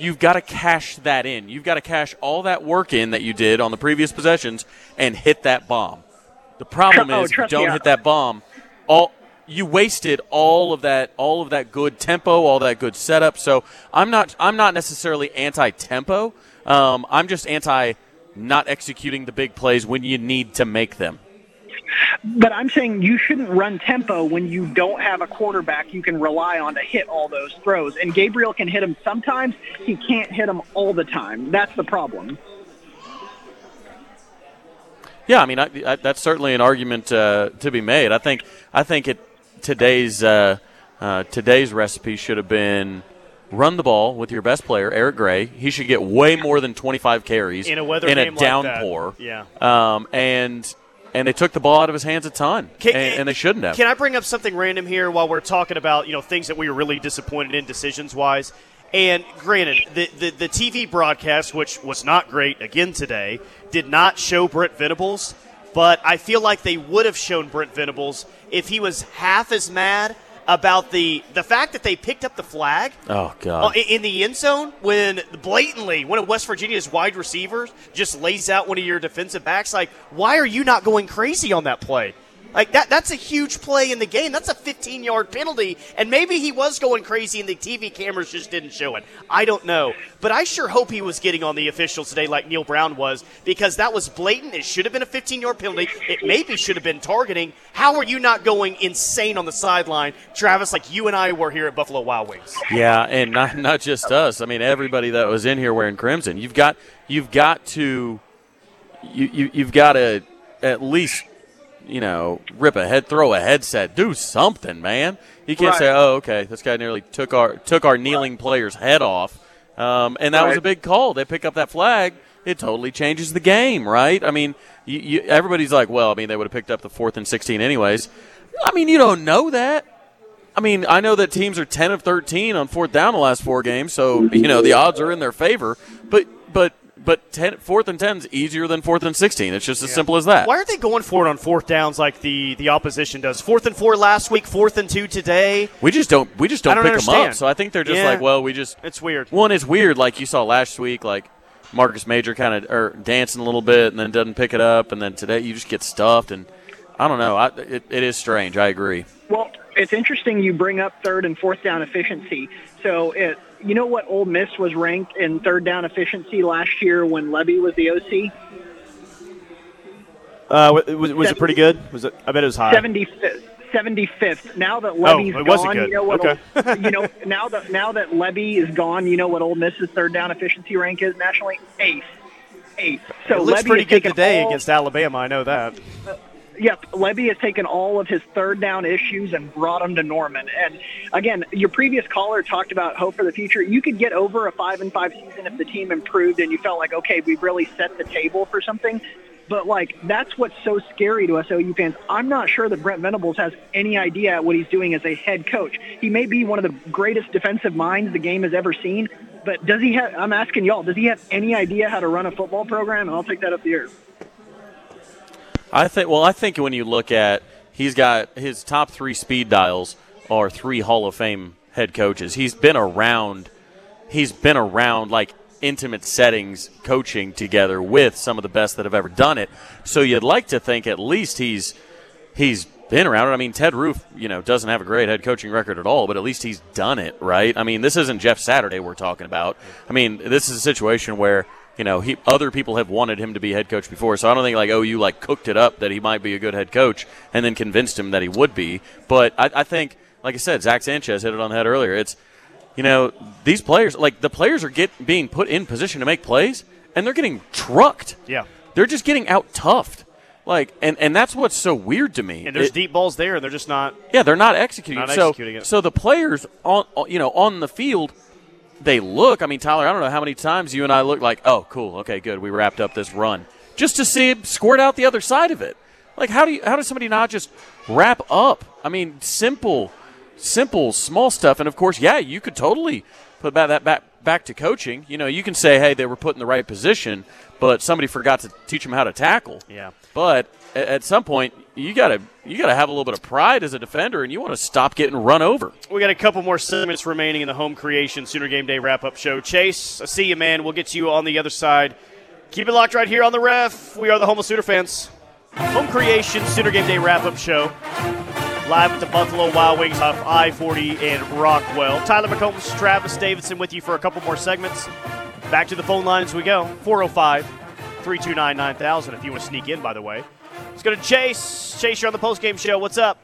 you've got to cash that in. You've got to cash all that work in that you did on the previous possessions and hit that bomb. The problem Oh, is if you don't hit that bomb, all you wasted all of that all of that good tempo, all that good setup. So I'm not I'm not necessarily anti tempo. Um, I'm just anti not executing the big plays when you need to make them. But I'm saying you shouldn't run tempo when you don't have a quarterback you can rely on to hit all those throws. And Gabriel can hit them sometimes. He can't hit them all the time. That's the problem. Yeah, I mean I, I, that's certainly an argument uh, to be made. I think I think it today's uh, uh, today's recipe should have been run the ball with your best player Eric Gray. He should get way more than 25 carries In a weather in game a like that. downpour. Yeah. um, and and they took the ball out of his hands a ton, Can- and, and they shouldn't have. Can I bring up something random here while we're talking about you know things that we were really disappointed in decisions wise? And granted, the, the the TV broadcast, which was not great again today, did not show Brent Venables. But I feel like they would have shown Brent Venables if he was half as mad about the the fact that they picked up the flag oh uh, God! in in the end zone when blatantly one of West Virginia's wide receivers just lays out one of your defensive backs. Like, why are you not going crazy on that play? Like that that's a huge play in the game. That's a 15 yard penalty. And maybe he was going crazy and the TV cameras just didn't show it. I don't know. But I sure hope he was getting on the officials today like Neal Brown was because that was blatant. It should have been a 15 yard penalty. It maybe should have been targeting. How are you not going insane on the sideline, Travis, like you and I were here at Buffalo Wild Wings? Yeah, and not not just us. I mean, everybody that was in here wearing crimson. You've got you've got to you, you you've got to at least you know rip a head, throw a headset, do something, man. You can't say, "Oh, okay, this guy nearly took our took our kneeling player's head off," um, and that was a big call. They pick up that flag. It totally changes the game, right? I mean, you, you, everybody's like, "Well, I mean, they would have picked up the fourth and sixteen anyways." I mean, you don't know that. I mean, I know that teams are ten of thirteen on fourth down the last four games, so you know the odds are in their favor. But but but ten, fourth and ten is easier than fourth and sixteen. It's just as simple as that. Why aren't they going for it on fourth downs like the, the opposition does? Fourth and four last week, fourth and two today. We just don't we just don't, don't pick them up. So I think they're just Yeah. like, well, we just It's weird. one is weird. Like you saw last week, like Marcus Major kind of or er, dancing a little bit and then doesn't pick it up, and then today you just get stuffed. And I don't know. I, it, it is strange. I agree. Well, it's interesting you bring up third and fourth down efficiency. So, it, you know what Ole Miss was ranked in third down efficiency last year when Lebby was the OC? Uh, was, was it pretty good? Was it? I bet it was high. 75th. 75th. Now that Lebby's wasn't gone, you know what? Okay. you know now that now that Lebby is gone, you know what Ole Miss's third down efficiency rank is nationally? Eighth. Eighth. So it looks Lebby pretty good today all- against Alabama. I know that. Yep, Lebby has taken all of his third down issues and brought them to Norman. And again, your previous caller talked about hope for the future. You could get over a five and five season if the team improved and you felt like, okay, we've really set the table for something. But like that's what's so scary to us OU fans. I'm not sure that Brent Venables has any idea what he's doing as a head coach. He may be one of the greatest defensive minds the game has ever seen, but does he have? I'm asking y'all. Does he have any idea how to run a football program? And I'll take that up the air. I think. Well, I think when you look at, he's got his top three speed dials are three Hall of Fame head coaches. He's been around. He's been around like intimate settings coaching together with some of the best that have ever done it. So you'd like to think at least he's he's been around it. I mean, Ted Roof, you know, doesn't have a great head coaching record at all, but at least he's done it, right? I mean, this isn't Jeff Saturday we're talking about. I mean, this is a situation where you know he other people have wanted him to be head coach before, so I don't think like OU like cooked it up that he might be a good head coach and then convinced him that he would be. But I, I think, like I said, Zach Sanchez hit it on the head earlier. It's you know, these players, like the players are get being put in position to make plays, and they're getting trucked. Yeah. They're just getting out toughed. Like, and, and that's what's so weird to me. And there's It- deep balls there, and they're just not. yeah, they're not executing. Not so, executing it. so the players on, you know, on the field, they look. I mean, Tyler, I don't know how many times you and I look like, oh, cool, okay, good, we wrapped up this run, just to see it squirt out the other side of it. Like, how do you, how does somebody not just wrap up? I mean, simple, simple, small stuff. And of course, yeah, you could totally put that back back to coaching. You know, you can say, hey, they were put in the right position, but somebody forgot to teach them how to tackle. Yeah. But at some point, you gotta you gotta have a little bit of pride as a defender, and you want to stop getting run over. We got a couple more segments remaining in the home creation Sooner Game Day wrap up show. Chase, I see you, man. We'll get to you on the other side. Keep it locked right here on the ref. We are the home of Sooner fans. Home creation Sooner Game Day wrap up show. Live at the Buffalo Wild Wings off I 40 in Rockwell. Tyler McComas, Travis Davidson with you for a couple more segments. Back to the phone line as we go 405 329 9000 if you want to sneak in, by the way. Let's go to Chase. Chase, you're on the post game show. What's up?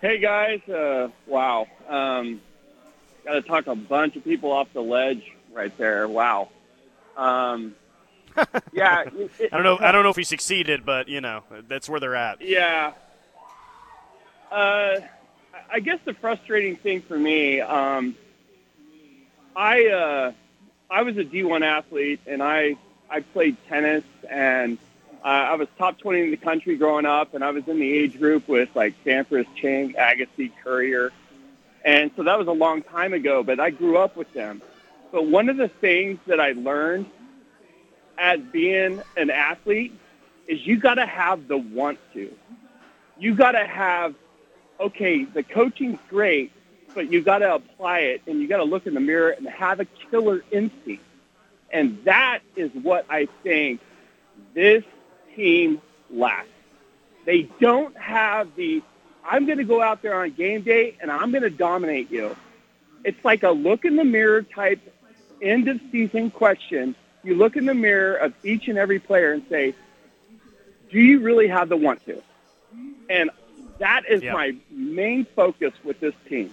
Hey guys, uh, wow. Um, Got to talk a bunch of people off the ledge right there. Wow. Um, yeah. it- I don't know. I don't know if he succeeded, but you know that's where they're at. Yeah. Uh, I guess the frustrating thing for me, um, I uh, I was a D1 athlete and I I played tennis and uh, I was top 20 in the country growing up and I was in the age group with like Sampras, Chang, Agassi, Courier, and so that was a long time ago. But I grew up with them. But one of the things that I learned as being an athlete is you got to have the want to. You got to have, okay, the coaching's great, but you got to apply it and you got to look in the mirror and have a killer instinct. And that is what I think this team lacks. They don't have the, I'm going to go out there on game day and I'm going to dominate you. It's like a look in the mirror type end of season question. You look in the mirror of each and every player and say, do you really have the want to? And that is Yeah. my main focus with this team.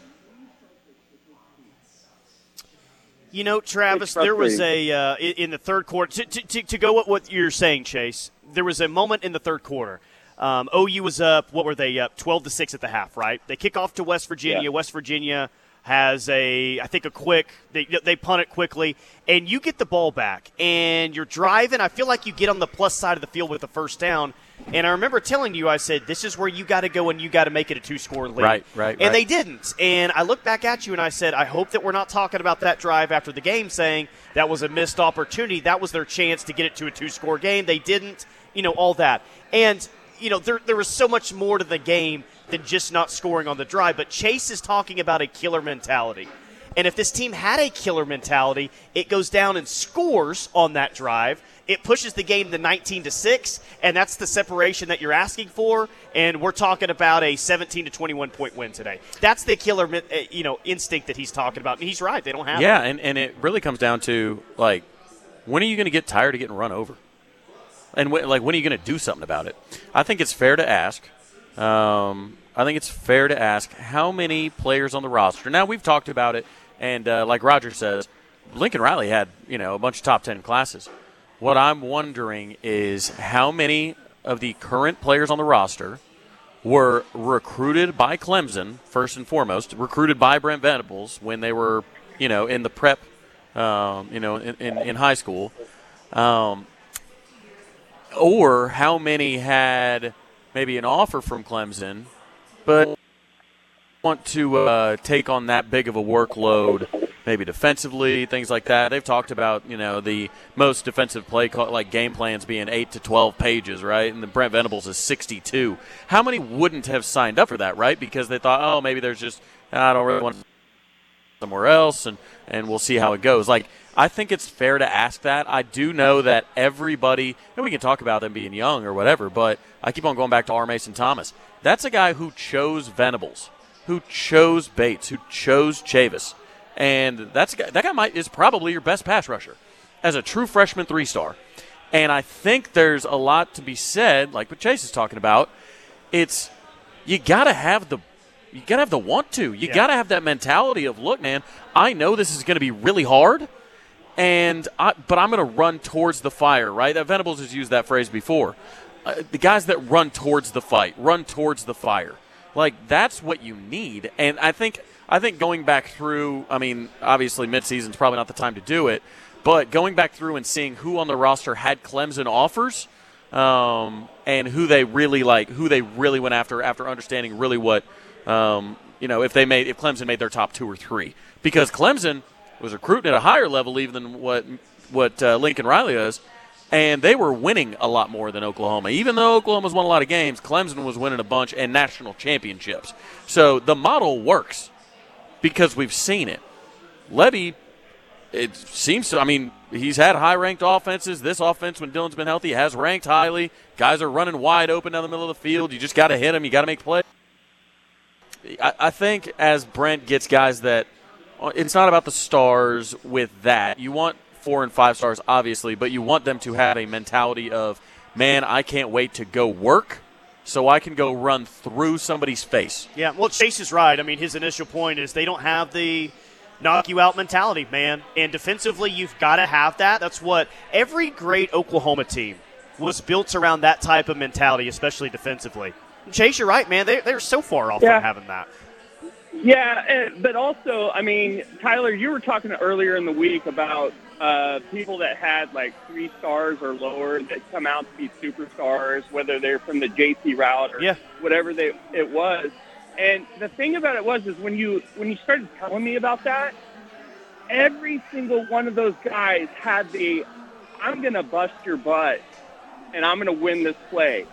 You know, Travis, there was a uh, in the third quarter. To, to, to, to go with what you're saying, Chase, there was a moment in the third quarter. Um, OU was up. What were they up? Twelve to six at the half. Right. They kick off to West Virginia. Yeah. West Virginia has a, I think, a quick. They they punt it quickly, and you get the ball back, and you're driving. I feel like you get on the plus side of the field with the first down. And I remember telling you, I said, "This is where you got to go, and you got to make it a two-score lead." Right, right, And right. they didn't. And I looked back at you and I said, I hope that we're not talking about that drive after the game saying that was a missed opportunity. That was their chance to get it to a two score game. They didn't, you know, all that. And, you know, there, there was so much more to the game than just not scoring on the drive. But Chase is talking about a killer mentality. And if this team had a killer mentality, it goes down and scores on that drive. It pushes the game to 19 to 6, and that's the separation that you're asking for. And we're talking about a 17 to 21 point win today. That's the killer, uh, you know, instinct that he's talking about. And he's right; they don't have. Yeah, it. and, and it really comes down to like, when are you going to get tired of getting run over? And like, when are you going to do something about it? I think it's fair to ask. Um, I think it's fair to ask how many players on the roster. Now we've talked about it, and uh, like Roger says, Lincoln Riley had you know a bunch of top ten classes. What I'm wondering is how many of the current players on the roster were recruited by Clemson first and foremost, recruited by Brent Venables when they were, you know, in the prep, um, you know, in, in, in high school, um, or how many had maybe an offer from Clemson, but want to uh, take on that big of a workload, maybe defensively, things like that. They've talked about you know the most defensive play like game plans being eight to twelve pages, right? And the Brent Venables is sixty-two. How many wouldn't have signed up for that, right? Because they thought, oh, maybe there's just I don't really want somewhere else, and and we'll see how it goes. Like I think it's fair to ask that. I do know that everybody, and we can talk about them being young or whatever, but I keep on going back to R. Mason Thomas. That's a guy who chose Venables who chose Bates, who chose Chavis, and that's that guy might is probably your best pass rusher as a true freshman three star. And I think there's a lot to be said, like what Chase is talking about. It's you got to have the you got to have the want to. You yeah. got to have that mentality of, look, man, I know this is going to be really hard, and I, but I'm going to run towards the fire. Right? Venables has used that phrase before. Uh, the guys that run towards the fight, run towards the fire. Like that's what you need. And I think I think going back through, I mean, obviously midseason is probably not the time to do it, but going back through and seeing who on the roster had Clemson offers, um, and who they really like, who they really went after after understanding really what, um, you know, if they made if Clemson made their top two or three, because Clemson was recruiting at a higher level even than what what uh, Lincoln Riley is and they were winning a lot more than Oklahoma. Even though Oklahoma's won a lot of games, Clemson was winning a bunch and national championships. So the model works because we've seen it. Lebby, it seems to, I mean, he's had high ranked offenses. This offense, when Dillon's been healthy, has ranked highly. Guys are running wide open down the middle of the field. You just got to hit them, you got to make plays. I, I think as Brent gets guys that, Uh, it's not about the stars with that. You want four and five stars, obviously, but you want them to have a mentality of, man, I can't wait to go work so I can go run through somebody's face. Yeah, well, Chase is right. I mean, his initial point is they don't have the knock you out mentality, man. And defensively, you've got to have that. That's what every great Oklahoma team was built around that type of mentality, especially defensively. Chase, you're right, man. They, they're so far off yeah. from having that. Yeah, but also, I mean, Tyler, you were talking earlier in the week about uh, people that had like three stars or lower that come out to be superstars, whether they're from the JC route or yeah. whatever they it was. And the thing about it was is when you when you started telling me about that, every single one of those guys had the I'm gonna bust your butt and I'm gonna win this play.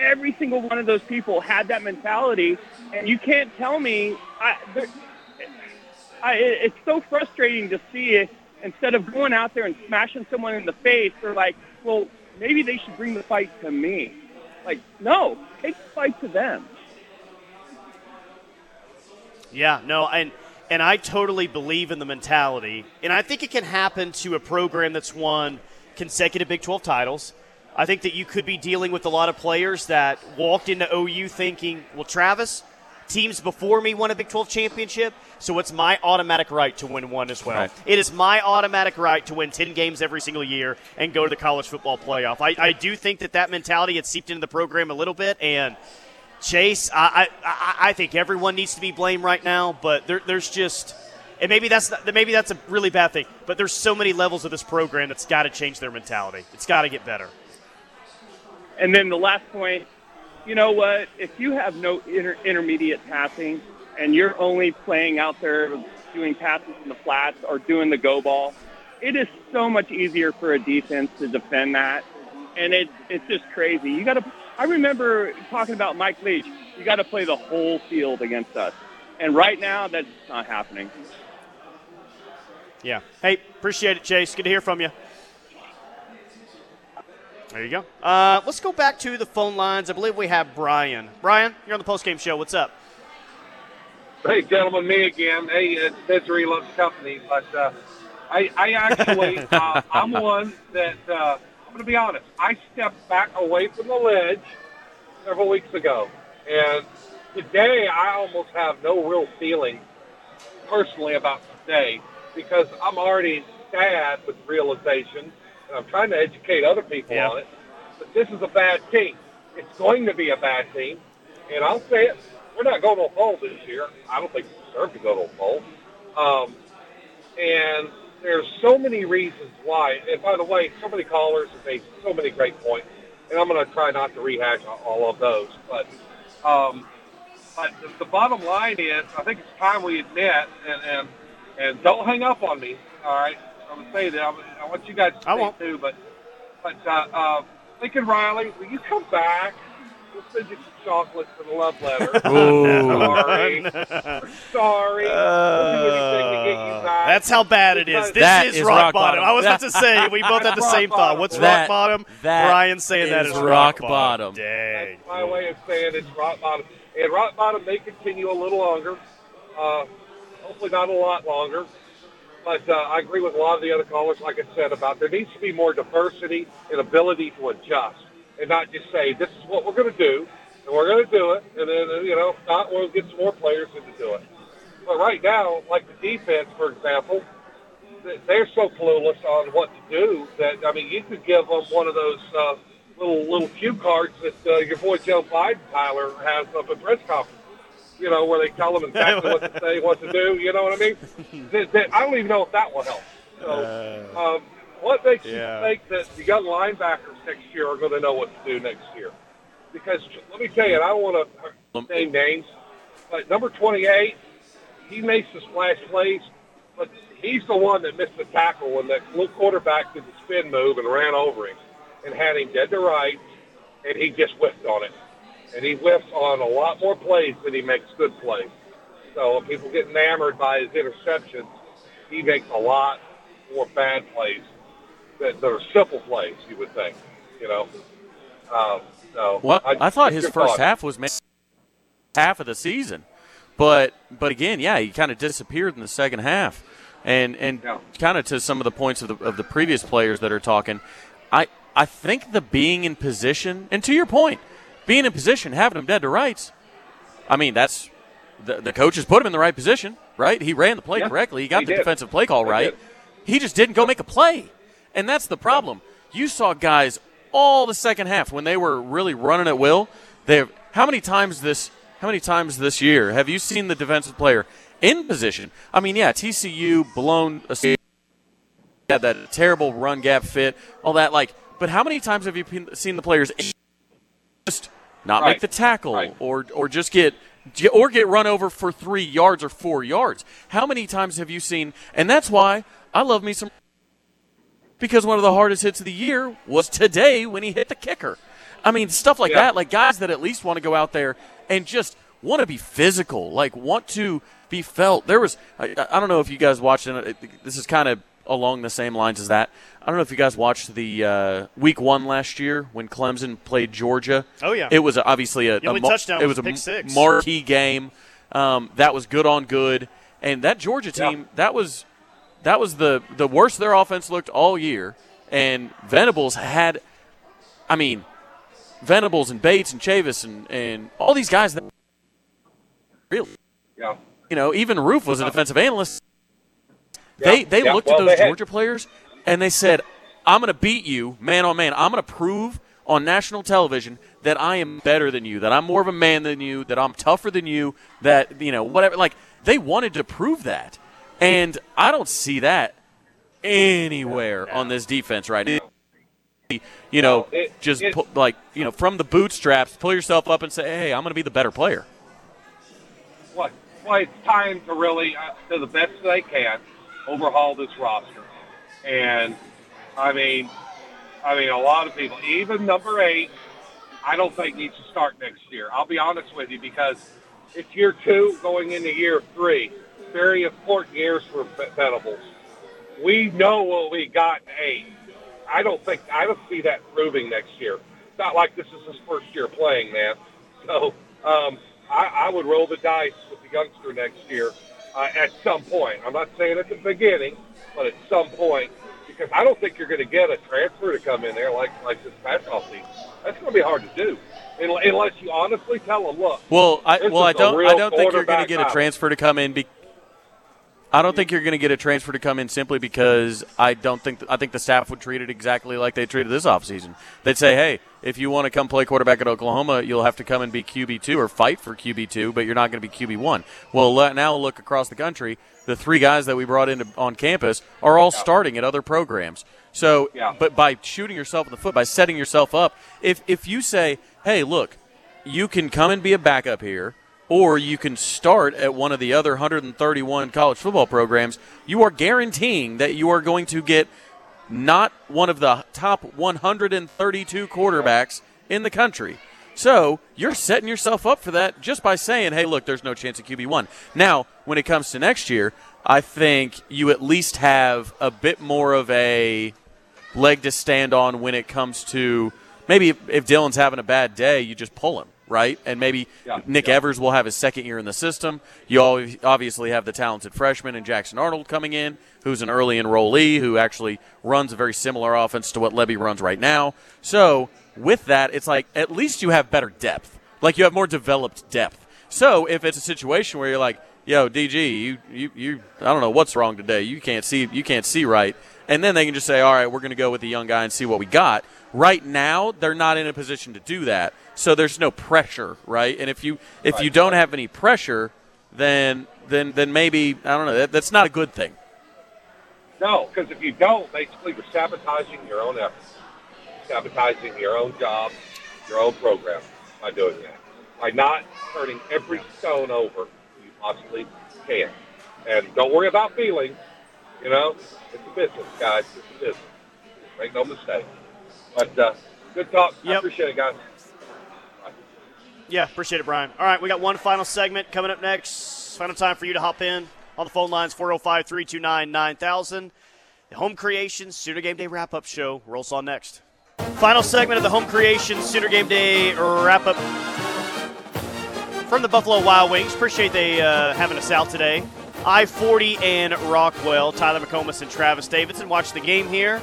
Every single one of those people had that mentality, and you can't tell me. I, I, it's so frustrating to see instead of going out there and smashing someone in the face, they're like, well, maybe they should bring the fight to me. Like, no, take the fight to them. Yeah, no, and and I totally believe in the mentality, and I think it can happen to a program that's won consecutive Big 12 titles. I think that you could be dealing with a lot of players that walked into OU thinking, well, Travis, teams before me won a Big 12 championship, so it's my automatic right to win one as well. Right. It is my automatic right to win 10 games every single year and go to the college football playoff. I, I do think that that mentality had seeped into the program a little bit, and Chase, I, I, I think everyone needs to be blamed right now, but there, there's just. And maybe that's not, maybe that's a really bad thing, but there's so many levels of this program that's got to change their mentality. It's got to get better. And then the last point you know what? If you have no inter- intermediate passing and you're only playing out there doing passes in the flats or doing the go ball, it is so much easier for a defense to defend that. And it, it's just crazy. You got to. I remember talking about Mike Leach. You got to play the whole field against us, and right now that's not happening. Yeah. Hey, appreciate it, Chase. Good to hear from you. There you go. Uh, let's go back to the phone lines. I believe we have Brian. Brian, you're on the post game show. What's up? Hey, gentlemen, me again. Hey, it's Misery Loves Company. But uh, I, I actually, uh, I'm one that, uh, I'm going to be honest, I stepped back away from the ledge several weeks ago. And today, I almost have no real feeling personally about today because I'm already sad with realization I'm trying to educate other people yeah. on it. But this is a bad team. It's going to be a bad team, and I'll say it. We're not going to a bowl this year. I don't think we deserve to go to a bowl. Um, and there's so many reasons why. And by the way, so many callers have made so many great points. and I'm going to try not to rehash all of those. But, um, but the, the bottom line is, I think it's time we admit, and and, and don't hang up on me. All right, I'm going to say that. I'm, I want you guys to I say won't. too, but but uh, uh, Lincoln Riley, will you come back? We'll send you some chocolates and a love letter. Ooh. sorry. We're sorry. we'll do anything to get you back. That's how bad it is. This That is, is rock, rock bottom. bottom. I was about to say we both had the Rock same thought. bottom. What's That- rock bottom? that Brian saying that is is rock rock bottom. Dang. That's my way of saying it's rock bottom. And rock bottom may continue a little longer. Uh, hopefully not a lot longer. But uh, I agree with a lot of the other callers, like I said, about there needs to be more diversity and ability to adjust and not just say, this is what we're going to do, and we're going to do it, and then, you know, if not, we'll get some more players in to do it. But right now, like the defense, for example, they're so clueless on what to do that, I mean, you could give them one of those uh, little little cue cards that uh, your boy Joe Biden, Tyler, has up at press conference. You know, where they tell them exactly what to say, what to do. You know what I mean? That- that- I don't even know if that will help. So, um, what makes yeah. you think that the young linebackers next year are going to know what to do next year? Because let me tell you, and I don't want to name names, but number 28, he makes the splash plays, but he's the one that missed the tackle when that little quarterback did the spin move and ran over him and had him dead to rights, and he just whiffed on it. And he whiffs on a lot more plays than he makes good plays. So if people get enamored by his interceptions, he makes a lot more bad plays that, that are simple plays, you would think, you know. Um, so Well, I, thought his first thoughts? half was half of the season, but but again, yeah, he kind of disappeared in the second half, and and Yeah. kind of to some of the points of the of the previous players that are talking, I I think the being in position, and to your point, being in position, having him dead to rights, I mean that's the the coaches put him in the right position, right? He ran the play Yeah, correctly, he got he the did. defensive play call right. He just didn't go make a play. And that's the problem. You saw guys all the second half when they were really running at will. They how many times this how many times this year have you seen the defensive player in position? I mean, yeah, TCU blown a had that terrible run gap fit, all that like but how many times have you seen the players just not Right. make the tackle Right. or or just get or get run over for 3 yards or 4 yards? How many times have you seen and that's why I love me some because one of the hardest hits of the year was today when he hit the kicker. I mean, stuff like Yeah. that, like guys that at least want to go out there and just want to be physical, like want to be felt. There was, I, I don't know if you guys watched it. This is kind of along the same lines as that. I don't know if you guys watched the uh, week one last year when Clemson played Georgia. Oh, yeah. it was obviously a, The a mar- touchdown It was was a pick six. marquee game. Um, that was good on good, and that Georgia Yeah. team that was that was the the worst their offense looked all year. And Venables had, I mean, Venables and Bates and Chavis and, and all these guys that really, Yeah. you know, even Roof was a defensive analyst. They Yeah, they yeah, looked well, at those they had- Georgia players and they said, "I'm going to beat you man on man. I'm going to prove on national television that I am better than you, that I'm more of a man than you, that I'm tougher than you, that you know whatever." Like they wanted to prove that, and I don't see that anywhere on this defense right now. You know, just it- pu- like you know, from the bootstraps, pull yourself up and say, "Hey, I'm going to be the better player." what? Well, it's time to really, uh, to the best they can, overhaul this roster. And I mean, I mean, a lot of people, even number eight, I don't think needs to start next year. I'll be honest with you because it's year two going into year three. Very important years for Venables. We know what we got in eight. I don't think I don't see that proving next year. It's not like this is his first year playing, man. So um, I, I would roll the dice with the youngster next year uh, at some point. I'm not saying at the beginning, but at some point, because I don't think you're going to get a transfer to come in there like like this past offseason. That's going to be hard to do, Un- unless you honestly tell them, look. Well, I well, I don't I don't think you're going to get a transfer to come in. Be- I don't think you're going to get a transfer to come in simply because I don't think I think the staff would treat it exactly like they treated this offseason. They'd say, "Hey, if you want to come play quarterback at Oklahoma, you'll have to come and be QB two or fight for QB two, but you're not going to be QB one." Well, le- now look across the country. The three guys that we brought into on campus are all starting at other programs. So, Yeah. but by shooting yourself in the foot, by setting yourself up, if if you say, "Hey, look, you can come and be a backup here, or you can start at one of the other 131 college football programs," you are guaranteeing that you are going to get not one of the top 132 quarterbacks in the country. So you're setting yourself up for that just by saying, hey, look, there's no chance of QB1. Now, when it comes to next year, I think you at least have a bit more of a leg to stand on when it comes to maybe if, if Dillon's having a bad day, you just pull him, right? And maybe Yeah, Nick Evers will have his second year in the system. You obviously have the talented freshman and Jackson Arnold coming in, who's an early enrollee who actually runs a very similar offense to what Lebby runs right now. So with that, it's like at least you have better depth. Like you have more developed depth. So if it's a situation where you're like, "Yo, DG, you you you I don't know what's wrong today. You can't see you can't see right." And then they can just say, "All right, we're going to go with the young guy and see what we got." Right now, they're not in a position to do that. So there's no pressure, right? And if you if you don't have any pressure, then then then maybe I don't know. That, that's not a good thing. No, because if you don't, basically you're sabotaging your own efforts, sabotaging your own job, your own program by doing that. By not turning every stone over you possibly can. And don't worry about feelings. You know, it's a business, guys. It's a business. Make no mistake. But uh, good talk. I appreciate it, guys. Yeah, appreciate it, Brian. All right, we got one final segment coming up next. Final time for you to hop in on the phone lines 405 329 9000. The Home Creation Sooner Game Day wrap up show rolls on next. Final segment of the Home Creation Sooner Game Day wrap up from the Buffalo Wild Wings. Appreciate they uh, having us out today. I 40 and Rockwell, Tyler McComas and Travis Davidson watch the game here.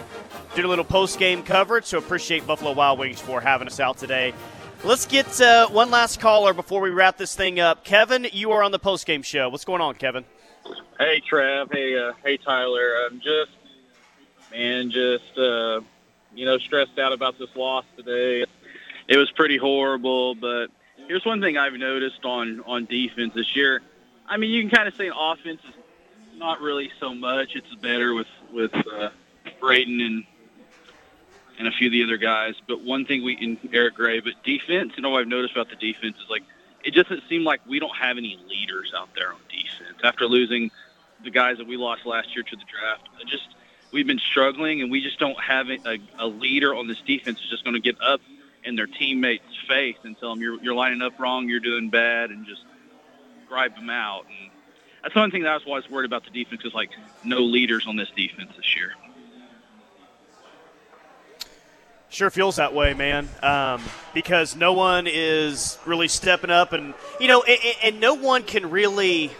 Did a little post game coverage, so appreciate Buffalo Wild Wings for having us out today. Let's get uh, one last caller before we wrap this thing up. Kevin, you are on the post game show. What's going on, Kevin? Hey Trev, hey uh, hey Tyler. I'm just man, just uh, you know stressed out about this loss today. It was pretty horrible, but here's one thing I've noticed on on defense this year. I mean, you can kind of say offense is not really so much. It's better with with uh, Brayden and and a few of the other guys. But one thing we in Eric Gray, but defense, you know, what I've noticed about the defense is like it doesn't seem like we don't have any leaders out there on defense after losing the guys that we lost last year to the draft. Just we've been struggling, and we just don't have a, a leader on this defense who's just going to get up in their teammates' face and tell them you're you're lining up wrong, you're doing bad, and just gripe them out. And that's the one thing that I was worried about the defense is like no leaders on this defense this year. Sure feels that way, man. Um, because no one is really stepping up, and you know, and, and no one can really.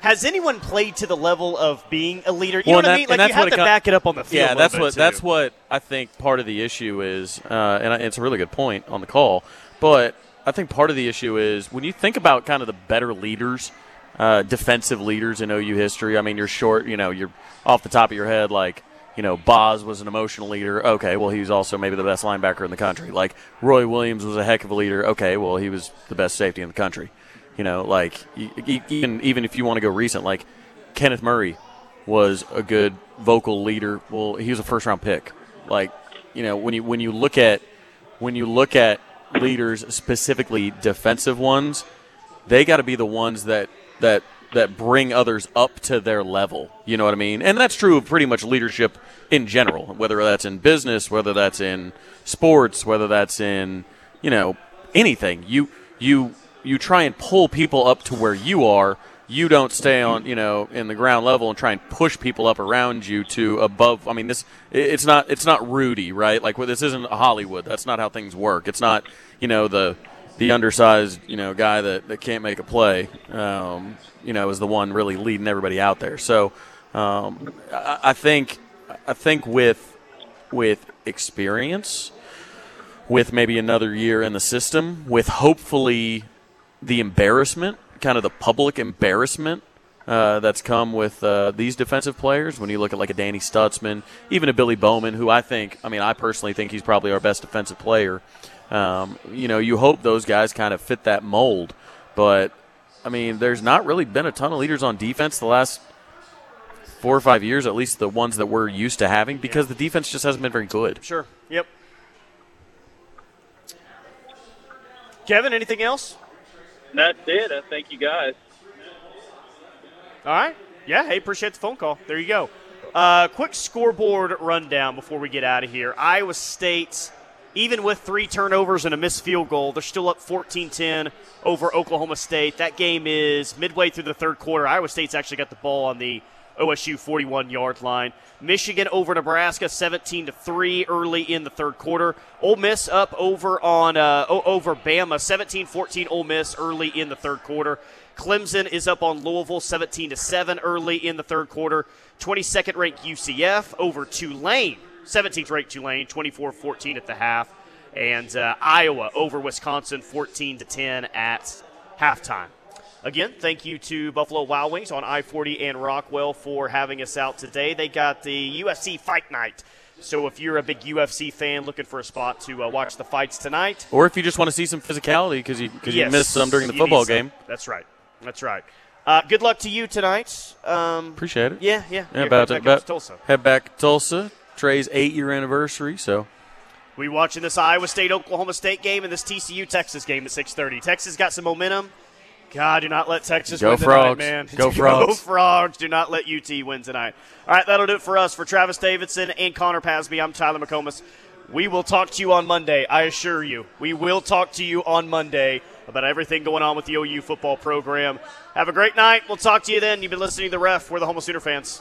Has anyone played to the level of being a leader? You Well, know what I mean? Like you have to it co- back it up on the field. Yeah, that's what too. that's what I think part of the issue is, uh, and I- it's a really good point on the call. But I think part of the issue is when you think about kind of the better leaders, uh, defensive leaders in OU history. I mean, you're short. You know, you're off the top of your head like. You know, Boz was an emotional leader. Okay, well, he was also maybe the best linebacker in the country. Like Roy Williams was a heck of a leader. Okay, well, he was the best safety in the country. You know, like even even if you want to go recent, like Kenneth Murray was a good vocal leader. Well, he was a first round pick. Like, you know, when you when you look at when you look at leaders, specifically defensive ones, they got to be the ones that that that bring others up to their level. You know what I mean? And that's true of pretty much leadership in general, whether that's in business, whether that's in sports, whether that's in, you know, anything. You you you try and pull people up to where you are. You don't stay on, you know, in the ground level and try and push people up around you to above. I mean, this it's not it's not Rudy, right? Like this isn't Hollywood. That's not how things work. It's not, you know, the the undersized, you know, guy that, that can't make a play, um, you know, is the one really leading everybody out there. So um, I, I think I think with with experience, with maybe another year in the system, with hopefully the embarrassment, kind of the public embarrassment uh, that's come with uh, these defensive players. When you look at like a Danny Stutsman, even a Billy Bowman, who I think, I mean, I personally think he's probably our best defensive player. Um, you know, you hope those guys kind of fit that mold, but I mean, there's not really been a ton of leaders on defense the last four or five years, at least the ones that we're used to having, because the defense just hasn't been very good. Sure. Yep. Kevin, anything else? That's it. I thank you guys. All right. Yeah. Hey, appreciate the phone call. There you go. Uh, quick scoreboard rundown before we get out of here. Iowa State, even with three turnovers and a missed field goal, they're still up 14 10 over Oklahoma State. That game is midway through the third quarter. Iowa State's actually got the ball on the OSU 41 yard line. Michigan over Nebraska 17 to 3 early in the third quarter. Ole Miss up over on uh, over Bama 17-14 Ole Miss early in the third quarter. Clemson is up on Louisville 17 to 7 early in the third quarter. 22nd ranked UCF over Tulane. 17th ranked Tulane 24-14 at the half. And uh, Iowa over Wisconsin 14 to 10 at halftime. Again, thank you to Buffalo Wild Wings on I 40 and Rockwell for having us out today. They got the UFC Fight Night. So if you're a big UFC fan looking for a spot to uh, watch the fights tonight, or if you just want to see some physicality because you, cause yes, you missed some during the football game. That's right. That's right. Uh, good luck to you tonight. Um, Appreciate it. Yeah, yeah. Yeah, about, back about to Tulsa. head back to Tulsa. Trey's eight year anniversary, so We watching this Iowa State Oklahoma State game and this TCU Texas game at 6:30. Texas got some momentum. God, do not let Texas Go win Frogs. tonight, man. Go Frogs. Go Frogs. Do not let UT win tonight. All right, that'll do it for us. For Travis Davidson and Connor Pasby, I'm Tyler McComas. We will talk to you on Monday. I assure you, we will talk to you on Monday about everything going on with the OU football program. Have a great night. We'll talk to you then. You've been listening to the Ref. We're the Homo Sooner fans.